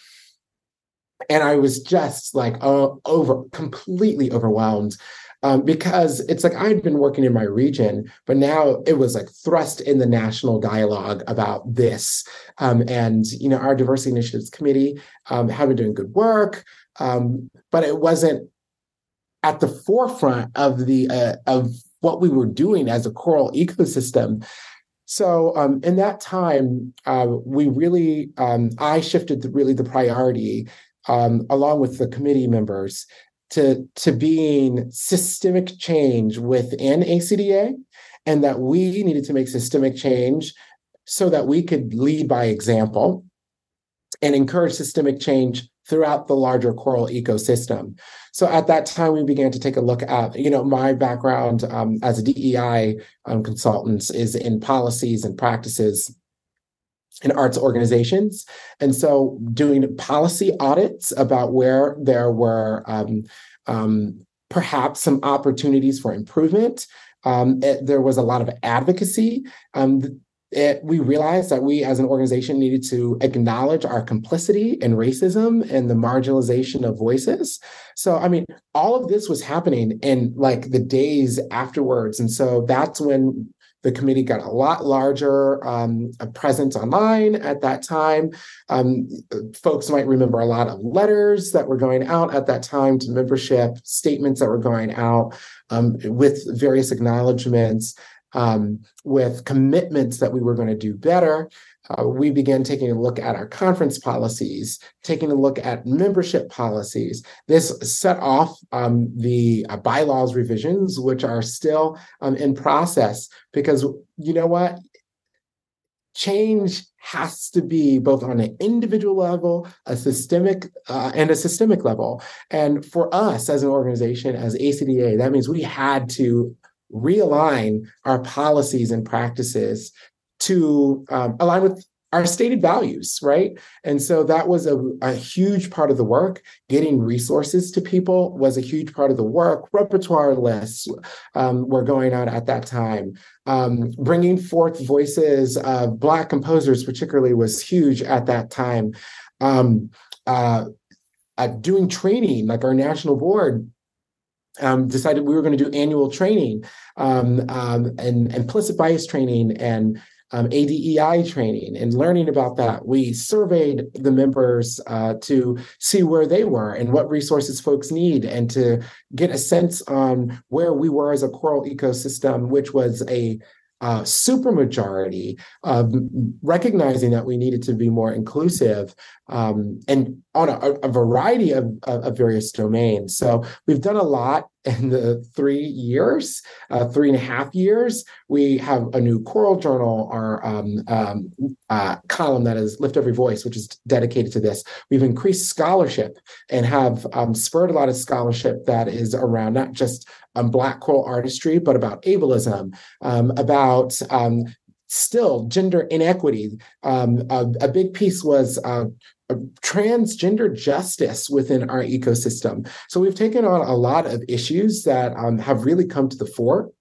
and I was just like uh, over completely overwhelmed um, because it's like I had been working in my region, but now it was like thrust in the national dialogue about this. Um, and you know, our diversity initiatives committee um, had been doing good work, um, but it wasn't at the forefront of the uh, of what we were doing as a choral ecosystem. So um, in that time, uh, we really, um, I shifted the, really the priority um, along with the committee members, to, to being systemic change within ACDA, and that we needed to make systemic change so that we could lead by example and encourage systemic change throughout the larger choral ecosystem. So at that time, we began to take a look at, you know, my background um, as a DEI um, consultant is in policies and practices in arts organizations. And so doing policy audits about where there were um, um, perhaps some opportunities for improvement. Um, it, there was a lot of advocacy. Um, it, we realized that we as an organization needed to acknowledge our complicity in racism and the marginalization of voices. So, I mean, all of this was happening in like the days afterwards. And so that's when the committee got a lot larger um, presence online at that time. Um, folks might remember a lot of letters that were going out at that time to membership, statements that were going out um, with various acknowledgments, um, with commitments that we were going to do better uh, we began taking a look at our conference policies, taking a look at membership policies. This set off um, the uh, bylaws revisions, which are still um, in process, because you know what? Change has to be both on an individual level, a systemic, uh, and a systemic level. And for us as an organization, as ACDA, that means we had to realign our policies and practices to um, align with our stated values, right? And so that was a, a, huge part of the work. Getting resources to people was a huge part of the work. Repertoire lists um, were going on at that time. Um, bringing forth voices of Black composers, particularly, was huge at that time. Um, uh, uh, doing training, like our national board um, decided we were going to do annual training um, um, and implicit bias training and um, ADEI training and learning about that. We surveyed the members uh, to see where they were and what resources folks need and to get a sense on where we were as a choral ecosystem, which was a uh, supermajority, um, recognizing that we needed to be more inclusive um, and on a, a variety of, of, various domains. So we've done a lot in the three years, uh, three and a half years. We have a new choral journal, our um, um, uh, column that is Lift Every Voice, which is dedicated to this. We've increased scholarship and have um, spurred a lot of scholarship that is around not just um, Black choral artistry, but about ableism, um, about um, still gender inequity. Um, a, a, big piece was uh, transgender justice within our ecosystem. So we've taken on a lot of issues that um, have really come to the fore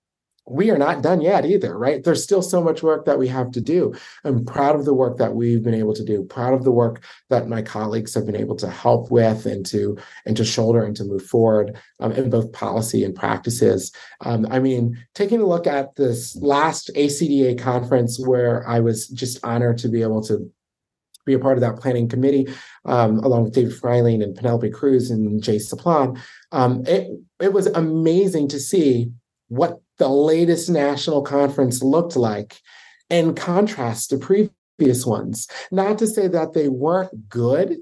we are not done yet either, right? There's still so much work that we have to do. I'm proud of the work that we've been able to do, proud of the work that my colleagues have been able to help with and to and to shoulder and to move forward um, in both policy and practices. Um, I mean, taking a look at this last ACDA conference where I was just honored to be able to be a part of that planning committee, um, along with David Fryling and Penelope Cruz and Jace Saplan. Um, it, it was amazing to see what the latest national conference looked like in contrast to previous ones. Not to say that they weren't good,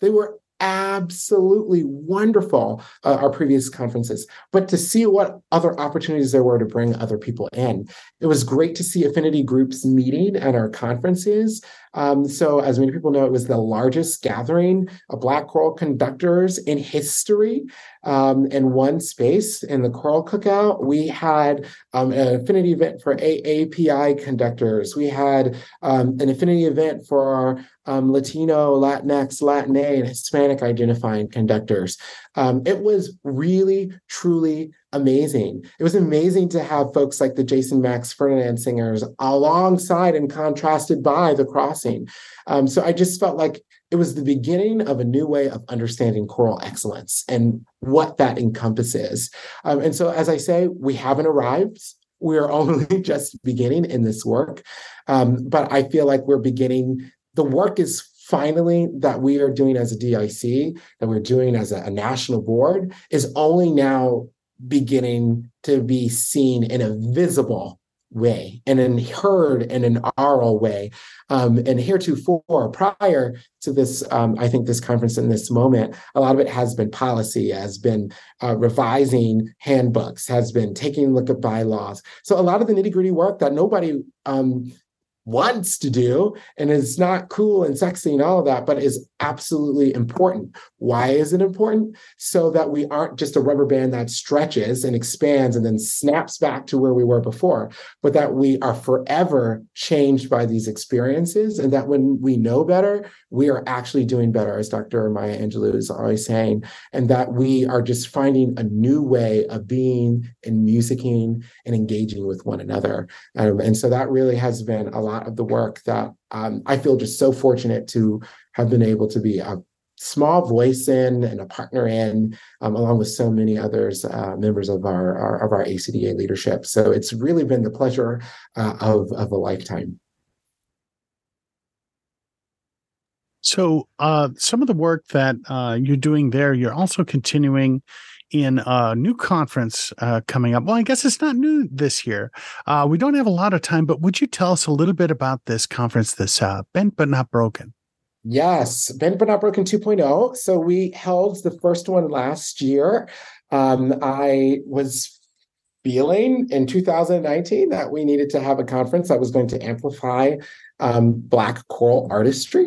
they were absolutely wonderful, uh, our previous conferences, but to see what other opportunities there were to bring other people in. It was great to see affinity groups meeting at our conferences. Um, so, as many people know, it was the largest gathering of Black choral conductors in history um, in one space in the Choral Cookout. We had um, an affinity event for AAPI conductors. We had um, an affinity event for um, Latino, Latinx, Latin and Hispanic identifying conductors. Um, it was really, truly amazing. It was amazing to have folks like the Jason Max Ferdinand singers alongside and contrasted by the crossing. Um, so I just felt like it was the beginning of a new way of understanding choral excellence and what that encompasses. Um, and so, as I say, we haven't arrived. We're only just beginning in this work. Um, but I feel like we're beginning, the work is finally that we are doing as a DIC, that we're doing as a, a national board, is only now beginning to be seen in a visible way and then heard in an oral way. Um, and heretofore, prior to this, um, I think this conference in this moment, a lot of it has been policy, has been uh, revising handbooks, has been taking a look at bylaws. So a lot of the nitty gritty work that nobody um, wants to do and is not cool and sexy and all of that, but is absolutely important. Why is it important? So that we aren't just a rubber band that stretches and expands and then snaps back to where we were before, but that we are forever changed by these experiences. And that when we know better, we are actually doing better, as Dr. Maya Angelou is always saying, and that we are just finding a new way of being and musicking and engaging with one another. Um, and so that really has been a lot lot of the work that um, I feel just so fortunate to have been able to be a small voice in and a partner in, um, along with so many others, uh, members of our, our, of our ACDA leadership. So it's really been the pleasure uh, of of a lifetime. So uh, some of the work that uh, you're doing there, you're also continuing in a new conference uh, coming up. Well, I guess it's not new this year. Uh, we don't have a lot of time, but would you tell us a little bit about this conference, this uh, Bent But Not Broken? Yes, Bent But Not Broken 2.0. So we held the first one last year. Um, I was feeling in 2019 that we needed to have a conference that was going to amplify um, Black choral artistry.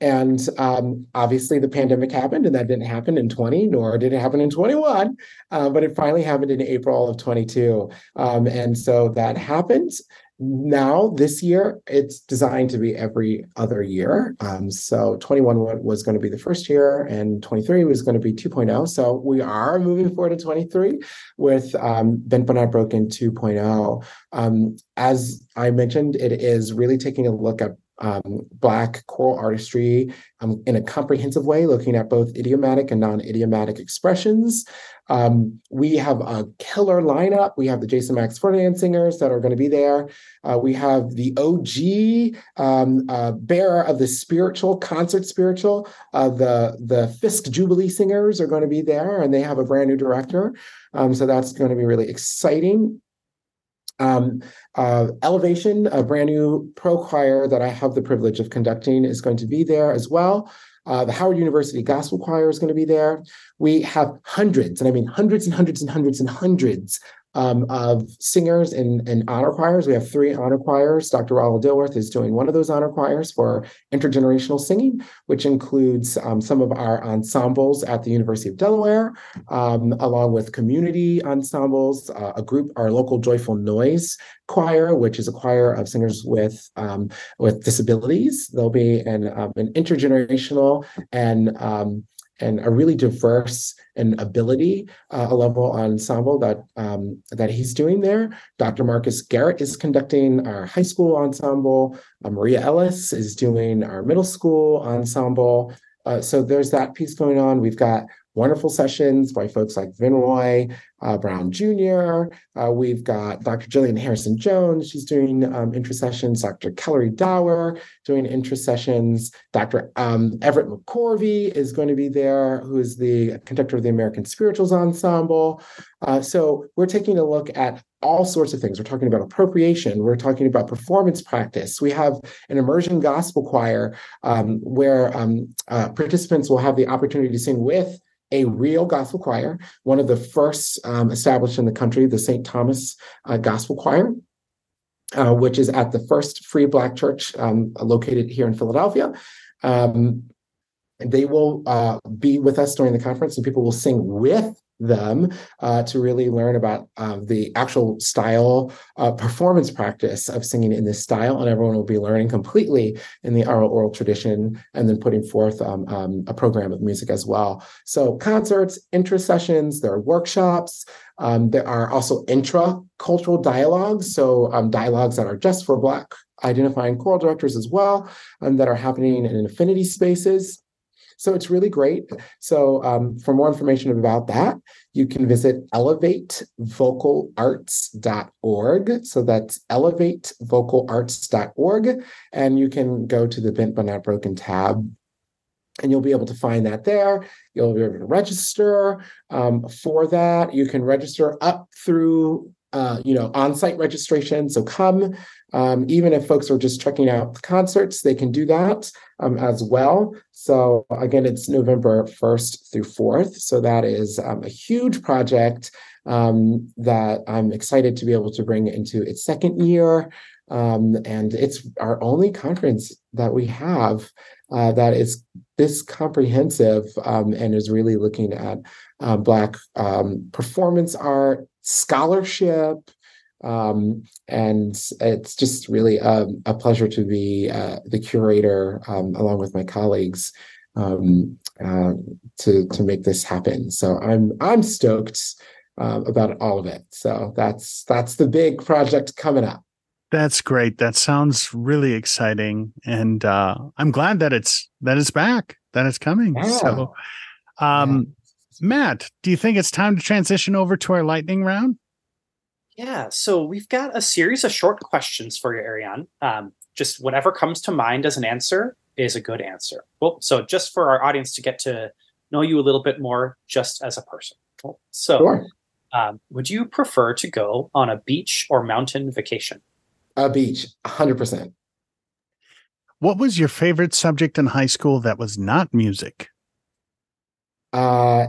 And um, obviously, the pandemic happened, and that didn't happen in 20, nor did it happen in 21, uh, but it finally happened in April of 22. Um, and so that happened. Now, this year, it's designed to be every other year. Um, so 21 was going to be the first year, and 23 was going to be 2.0. So we are moving forward to 23 with um, Bent But Broken 2.0. Um, as I mentioned, it is really taking a look at um, Black choral artistry um, in a comprehensive way, looking at both idiomatic and non idiomatic expressions. Um, we have a killer lineup. We have the Jason Max Ferdinand singers that are going to be there. Uh, we have the OG um, uh, bearer of the spiritual concert spiritual. Uh, the the Fisk Jubilee singers are going to be there, and they have a brand new director. Um, so that's going to be really exciting. Um, uh, Elevation, a brand new pro choir that I have the privilege of conducting, is going to be there as well. Uh, the Howard University Gospel Choir is going to be there. We have hundreds, and I mean hundreds and hundreds and hundreds and hundreds um, of singers in, in honor choirs. We have three honor choirs. Dr. Rollo Dilworth is doing one of those honor choirs for intergenerational singing, which includes um, some of our ensembles at the University of Delaware, um, along with community ensembles, uh, a group, our local Joyful Noise choir, which is a choir of singers with um, with disabilities. There'll be an, um, an intergenerational and um, and a really diverse and ability uh, level ensemble that um, that he's doing there. Dr. Marcus Garrett is conducting our high school ensemble. Uh, Maria Ellis is doing our middle school ensemble. Uh, so there's that piece going on. We've got wonderful sessions by folks like Vinroy uh, Brown Jr. Uh, we've got Dr. Jillian Harrison Jones. She's doing um, intercessions. Dr. Kellery Dower doing intercessions. Dr. Um, Everett McCorvey is going to be there, who is the conductor of the American Spirituals Ensemble. Uh, so we're taking a look at all sorts of things. We're talking about appropriation. We're talking about performance practice. We have an immersion gospel choir um, where um, uh, participants will have the opportunity to sing with a real gospel choir, one of the first um, established in the country, the St. Thomas uh, Gospel Choir. Uh, which is at the first Free Black Church um, located here in Philadelphia. Um, they will uh, be with us during the conference, and people will sing with them uh, to really learn about uh, the actual style uh, performance practice of singing in this style and everyone will be learning completely in the oral oral tradition and then putting forth um, um, a program of music as well. So concerts intercessions there are workshops um, there are also intra cultural dialogues so um, dialogues that are just for black identifying choral directors as well um, that are happening in affinity spaces so it's really great. So um, for more information about that, you can visit elevatevocalarts.org. So that's elevatevocalarts.org. And you can go to the Bent but Not Broken tab and you'll be able to find that there. You'll be able to register um, for that. You can register up through uh, you know, on-site registration. So come, um, even if folks are just checking out the concerts, they can do that um, as well. So again, it's November 1st through 4th. So that is um, a huge project um, that I'm excited to be able to bring into its second year. Um, and it's our only conference that we have uh, that is this comprehensive um, and is really looking at uh, Black performance art, scholarship. Um, and it's just really a, a pleasure to be uh, the curator um, along with my colleagues um, uh, to to make this happen. So I'm I'm stoked uh, about all of it. So that's that's the big project coming up. That's great. That sounds really exciting, and uh, I'm glad that it's that it's back, that it's coming. Yeah. So, um, Matt, do you think it's time to transition over to our lightning round? Yeah, so we've got a series of short questions for you, Arreon. Um, just whatever comes to mind as an answer is a good answer. Well, so just for our audience to get to know you a little bit more, just as a person. Cool. So, sure. um, would you prefer to go on a beach or mountain vacation? A beach, hundred percent. What was your favorite subject in high school that was not music? Uh,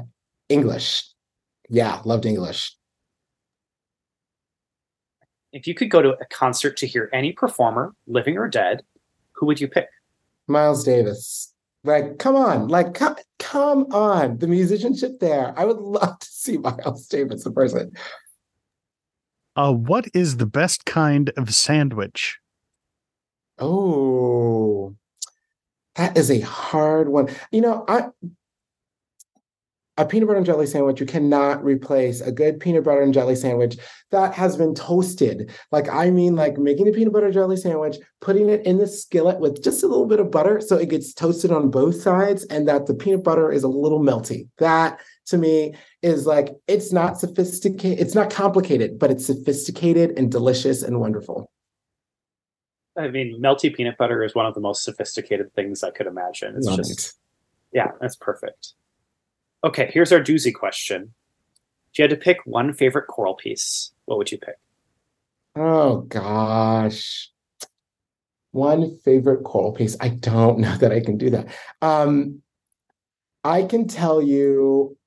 English. Yeah, loved English. If you could go to a concert to hear any performer, living or dead, who would you pick? Miles Davis. Like, come on, like, come, come on, the musicianship there. I would love to see Miles Davis in person. Uh, what is the best kind of sandwich? Oh, that is a hard one. You know, I a peanut butter and jelly sandwich, you cannot replace a good peanut butter and jelly sandwich that has been toasted. Like, I mean, like making a peanut butter jelly sandwich, putting it in the skillet with just a little bit of butter so it gets toasted on both sides and that the peanut butter is a little melty. That to me is like, it's not sophisticated, it's not complicated, but it's sophisticated and delicious and wonderful. I mean, melty peanut butter is one of the most sophisticated things I could imagine. It's Love just, it. yeah, that's perfect. Okay, here's our doozy question. If you had to pick one favorite choral piece, what would you pick? Oh gosh. One favorite choral piece. I don't know that I can do that. Um, I can tell you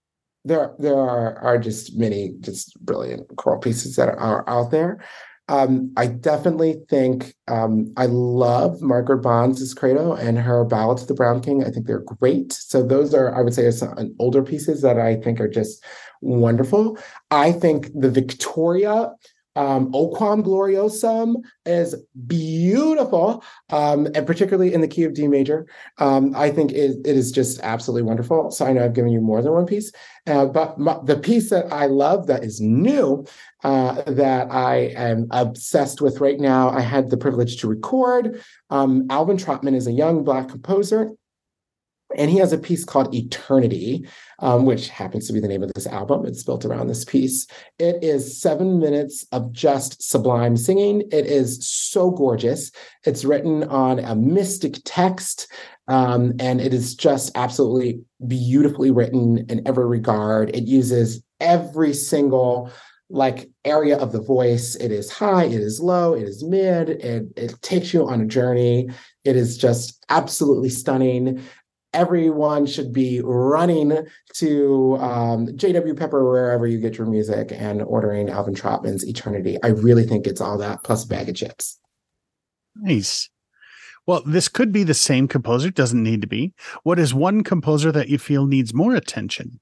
there there are are just many just brilliant choral pieces that are out there. Um, I definitely think um, I love Margaret Bonds' Credo and her Ballad to the Brown King. I think they're great. So those are, I would say, some older pieces that I think are just wonderful. I think the Victoria um, O Quam Gloriosum is beautiful, um, and particularly in the key of D major. Um, I think it, it is just absolutely wonderful. So I know I've given you more than one piece, uh, but my, the piece that I love that is new, uh, that I am obsessed with right now, I had the privilege to record. Um, Alvin Trotman is a young Black composer and he has a piece called Eternity, um, which happens to be the name of this album. It's built around this piece. It is seven minutes of just sublime singing. It is so gorgeous. It's written on a mystic text, um, and it is just absolutely beautifully written in every regard. It uses every single like area of the voice. It is high, it is low, it is mid, it, it takes you on a journey. It is just absolutely stunning everyone should be running to um, JW Pepper wherever you get your music and ordering Alvin Trotman's Eternity. I really think it's all that plus a bag of chips. Nice. Well, this could be the same composer, doesn't need to be. What is one composer that you feel needs more attention?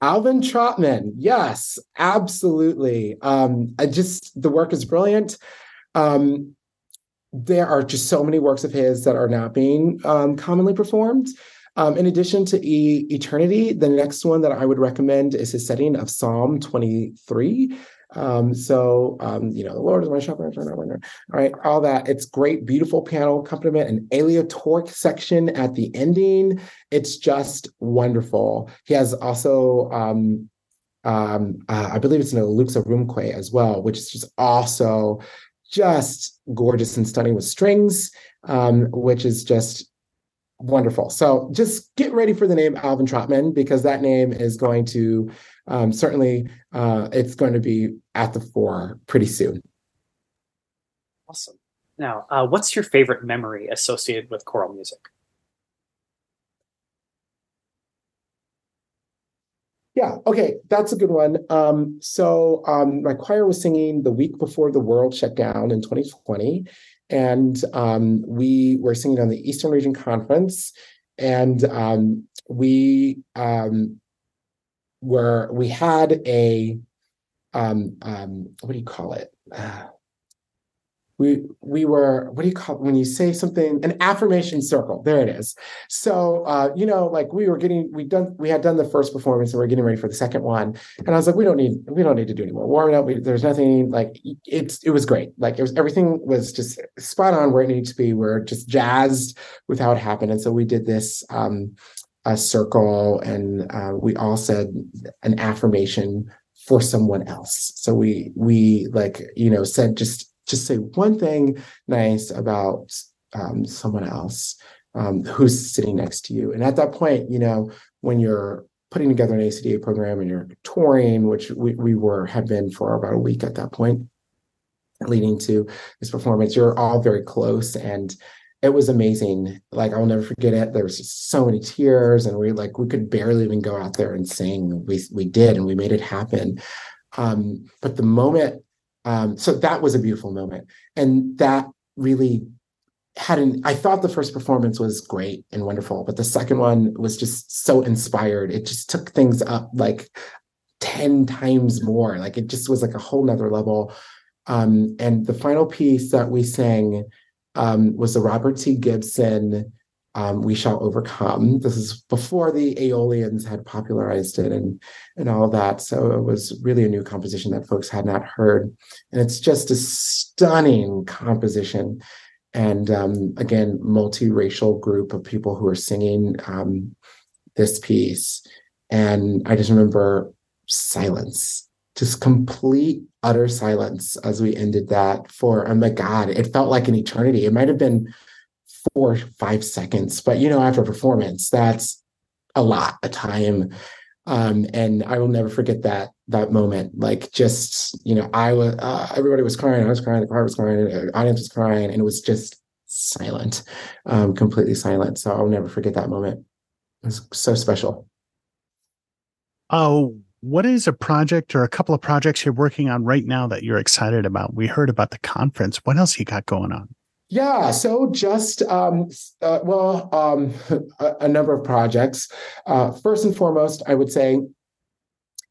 Alvin Trotman, yes, absolutely. Um, I just the work is brilliant. Um, there are just so many works of his that are not being um, commonly performed. Um, in addition to e- Eternity, the next one that I would recommend is his setting of Psalm 23. Um, so, um, you know, the Lord is my shepherd. All right, all that. It's great, beautiful piano accompaniment and aleatoric section at the ending. It's just wonderful. He has also um, um, uh, I believe it's in a Lux Aurumque as well, which is just also just gorgeous and stunning with strings, um, which is just wonderful. So just get ready for the name Alvin Trotman because that name is going to um, certainly uh, it's going to be at the fore pretty soon. Awesome. Now, uh, what's your favorite memory associated with choral music? Yeah, okay, that's a good one. Um, so um, my choir was singing the week before the world shut down in 2020, and um, we were singing on the Eastern Region Conference, and um, we um, were we had a um, what do you call it? Uh, we we were what do you call it when you say something an affirmation circle. There it is. So uh, you know like we were getting we done we had done the first performance and we are getting ready for the second one. And i was like we don't need we don't need to do any more. Warming up. We, there's nothing like it's it was great. Like it was everything was just spot on where it needed to be. We're just jazzed with how it happened. And so we did this um a circle and uh, we all said an affirmation for someone else. So we we like you know said just just say one thing nice about um, someone else um, who's sitting next to you. And at that point, you know, when you're putting together an ACDA program and you're touring, which we, we were have been for about a week at that point, leading to this performance, you're all very close and it was amazing. Like I'll never forget it. There was just so many tears, and we like we could barely even go out there and sing. We we did, and we made it happen. Um, but the moment um, so that was a beautiful moment. And that really had an, I thought the first performance was great and wonderful, but the second one was just so inspired. It just took things up like 10 times more. Like it just was like a whole nother level. Um, and the final piece that we sang um, was the Robert T. Gibson um, we shall overcome. This is before the Aeolians had popularized it and and all that. So it was really a new composition that folks had not heard, and it's just a stunning composition. And um, again, multiracial group of people who are singing um, this piece, and I just remember silence, just complete utter silence as we ended that. For oh my God, it felt like an eternity. It might have been four five seconds but you know after performance that's a lot of time um, and i will never forget that that moment like just you know i was uh, everybody was crying i was crying the choir was crying the audience was crying and it was just silent um, completely silent so i'll never forget that moment it was so special Oh, what is a project or a couple of projects you're working on right now that you're excited about? We heard about the conference. What else you got going on? Yeah, so just um, uh, well, um, a, a, number of projects. Uh, first and foremost, I would say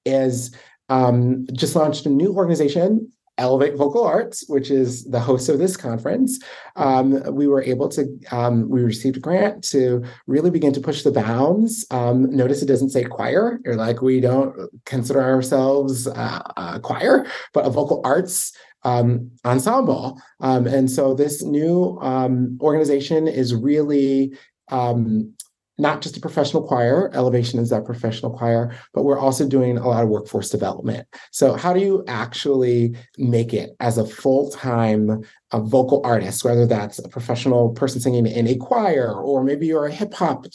is um, just launched a new organization Elevate Vocal Arts, which is the host of this conference, um, we were able to, um, we received a grant to really begin to push the bounds. Um, notice it doesn't say choir, or like we don't consider ourselves uh, a choir, but a vocal arts um, ensemble. Um, and so this new um, organization is really um, not just a professional choir, Elevation is that professional choir, but we're also doing a lot of workforce development. So, how do you actually make it as a full time uh, vocal artist, whether that's a professional person singing in a choir, or maybe you're a hip hop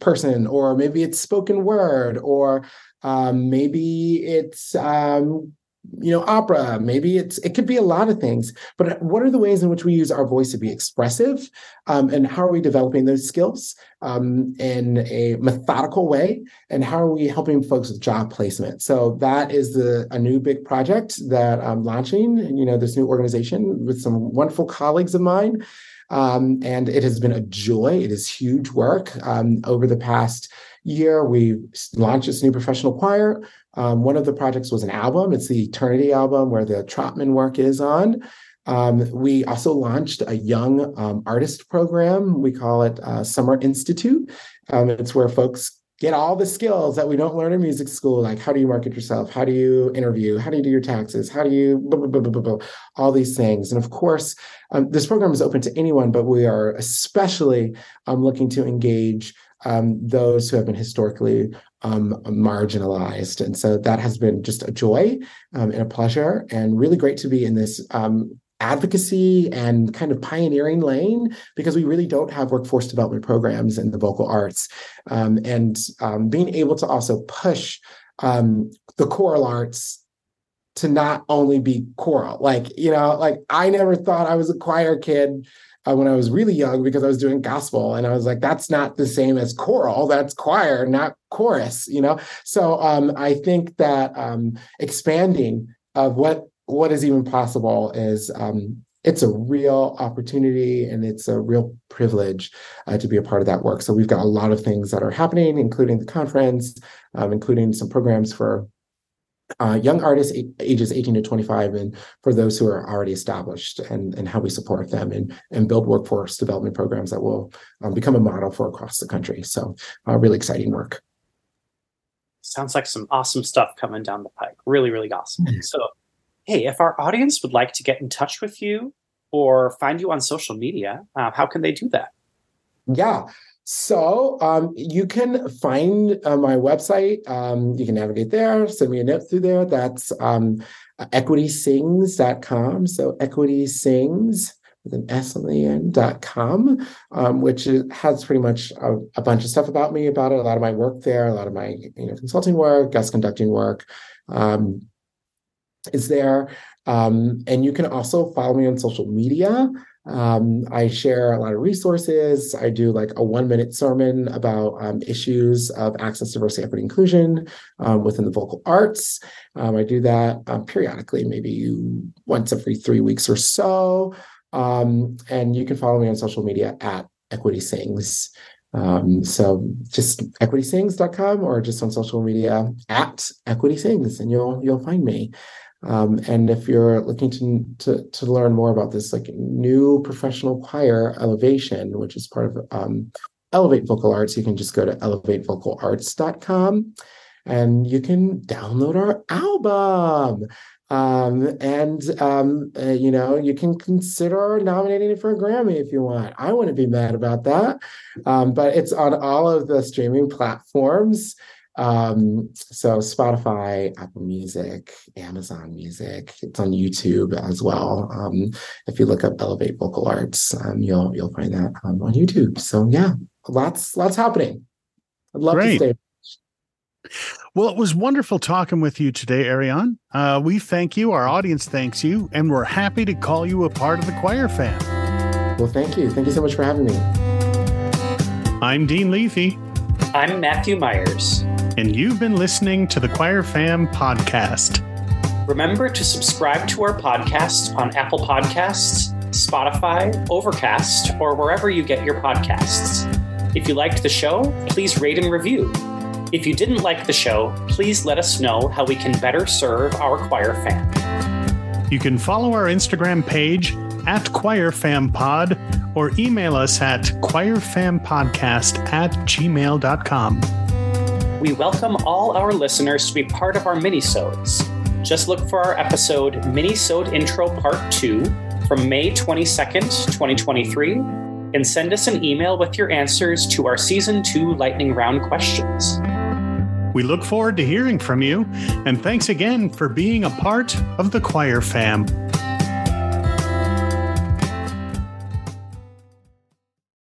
person, or maybe it's spoken word, or um, maybe it's um, you know opera maybe it's it could be a lot of things but what are the ways in which we use our voice to be expressive um, and how are we developing those skills um, in a methodical way and how are we helping folks with job placement? So that is the a new big project that i'm launching you know this new organization with some wonderful colleagues of mine um, and it has been a joy. It is huge work. Um, over the past year we launched this new professional choir um, one of the projects was an album. It's the Eternity album where the Trotman work is on. Um, we also launched a young um, artist program. We call it uh, Summer Institute. Um, it's where folks get all the skills that we don't learn in music school, like how do you market yourself? How do you interview? How do you do your taxes? How do you blah, blah, blah, all these things? And of course, um, this program is open to anyone, but we are especially um, looking to engage um, those who have been historically um, marginalized. And so that has been just a joy um, and a pleasure, and really great to be in this um, advocacy and kind of pioneering lane because we really don't have workforce development programs in the vocal arts. Um, and um, being able to also push the choral arts to not only be choral like you know like i never thought i was a choir kid uh, when I was really young because I was doing gospel and I was like, that's not the same as choral, that's choir, not chorus, you know? So um, I think that um, expanding of what what is even possible is um, it's a real opportunity and it's a real privilege uh, to be a part of that work. So we've got a lot of things that are happening, including the conference, um, including some programs for uh, young artists ages 18 to 25 and for those who are already established and, and how we support them and, and build workforce development programs that will um, become a model for across the country. So uh, really exciting work. Sounds like some awesome stuff coming down the pike. Really really awesome. Mm-hmm. so hey if our audience would like to get in touch with you or find you on social media uh, how can they do that? Yeah so um, you can find uh, my website. Um, you can navigate there, send me a note through there. That's um, equitysings.com. So equitysings with an S on the end dot com, um, which has pretty much a, a, bunch of stuff about me about it. A lot of my work there, a lot of my you know consulting work, guest conducting work um, is there. Um, and you can also follow me on social media. Um, I share a lot of resources. I do like a one minute sermon about um, issues of access, diversity, equity, inclusion um, within the vocal arts. Um, I do that um, periodically, maybe once every three weeks or so. Um, and you can follow me on social media at Equity Sings. so just equitysings.com or just on social media at Equity Sings, and you'll you'll find me. Um, and if you're looking to, to, to learn more about this like new professional choir elevation, which is part of um, Elevate Vocal Arts, you can just go to elevatevocalarts.com and you can download our album. Um, and um, uh, you know, you can consider nominating it for a Grammy if you want. I wouldn't be mad about that. Um, but it's on all of the streaming platforms. Um, so Spotify, Apple Music, Amazon Music, it's on YouTube as well. Um, if you look up Elevate Vocal Arts, um, you'll you'll find that um, on YouTube. So yeah, lots lots happening. I'd love Great. to stay. Well, it was wonderful talking with you today, Arreon. Uh, we thank you, our audience thanks you, and we're happy to call you a part of the choir fam. Well, thank you. Thank you so much for having me. I'm Dean Luethi. I'm Matthew Myers. And you've been listening to the Choir Fam podcast. Remember to subscribe to our podcast on Apple Podcasts, Spotify, Overcast, or wherever you get your podcasts. If you liked the show, please rate and review. If you didn't like the show, please let us know how we can better serve our choir fam. You can follow our Instagram page at choirfampod or email us at choirfampodcast at gmail.com. We welcome all our listeners to be part of our minisodes. Just look for our episode Minisode Intro Part 2 from May 22nd, 2023, and send us an email with your answers to our Season 2 Lightning Round questions. We look forward to hearing from you, and thanks again for being a part of the Choir Fam.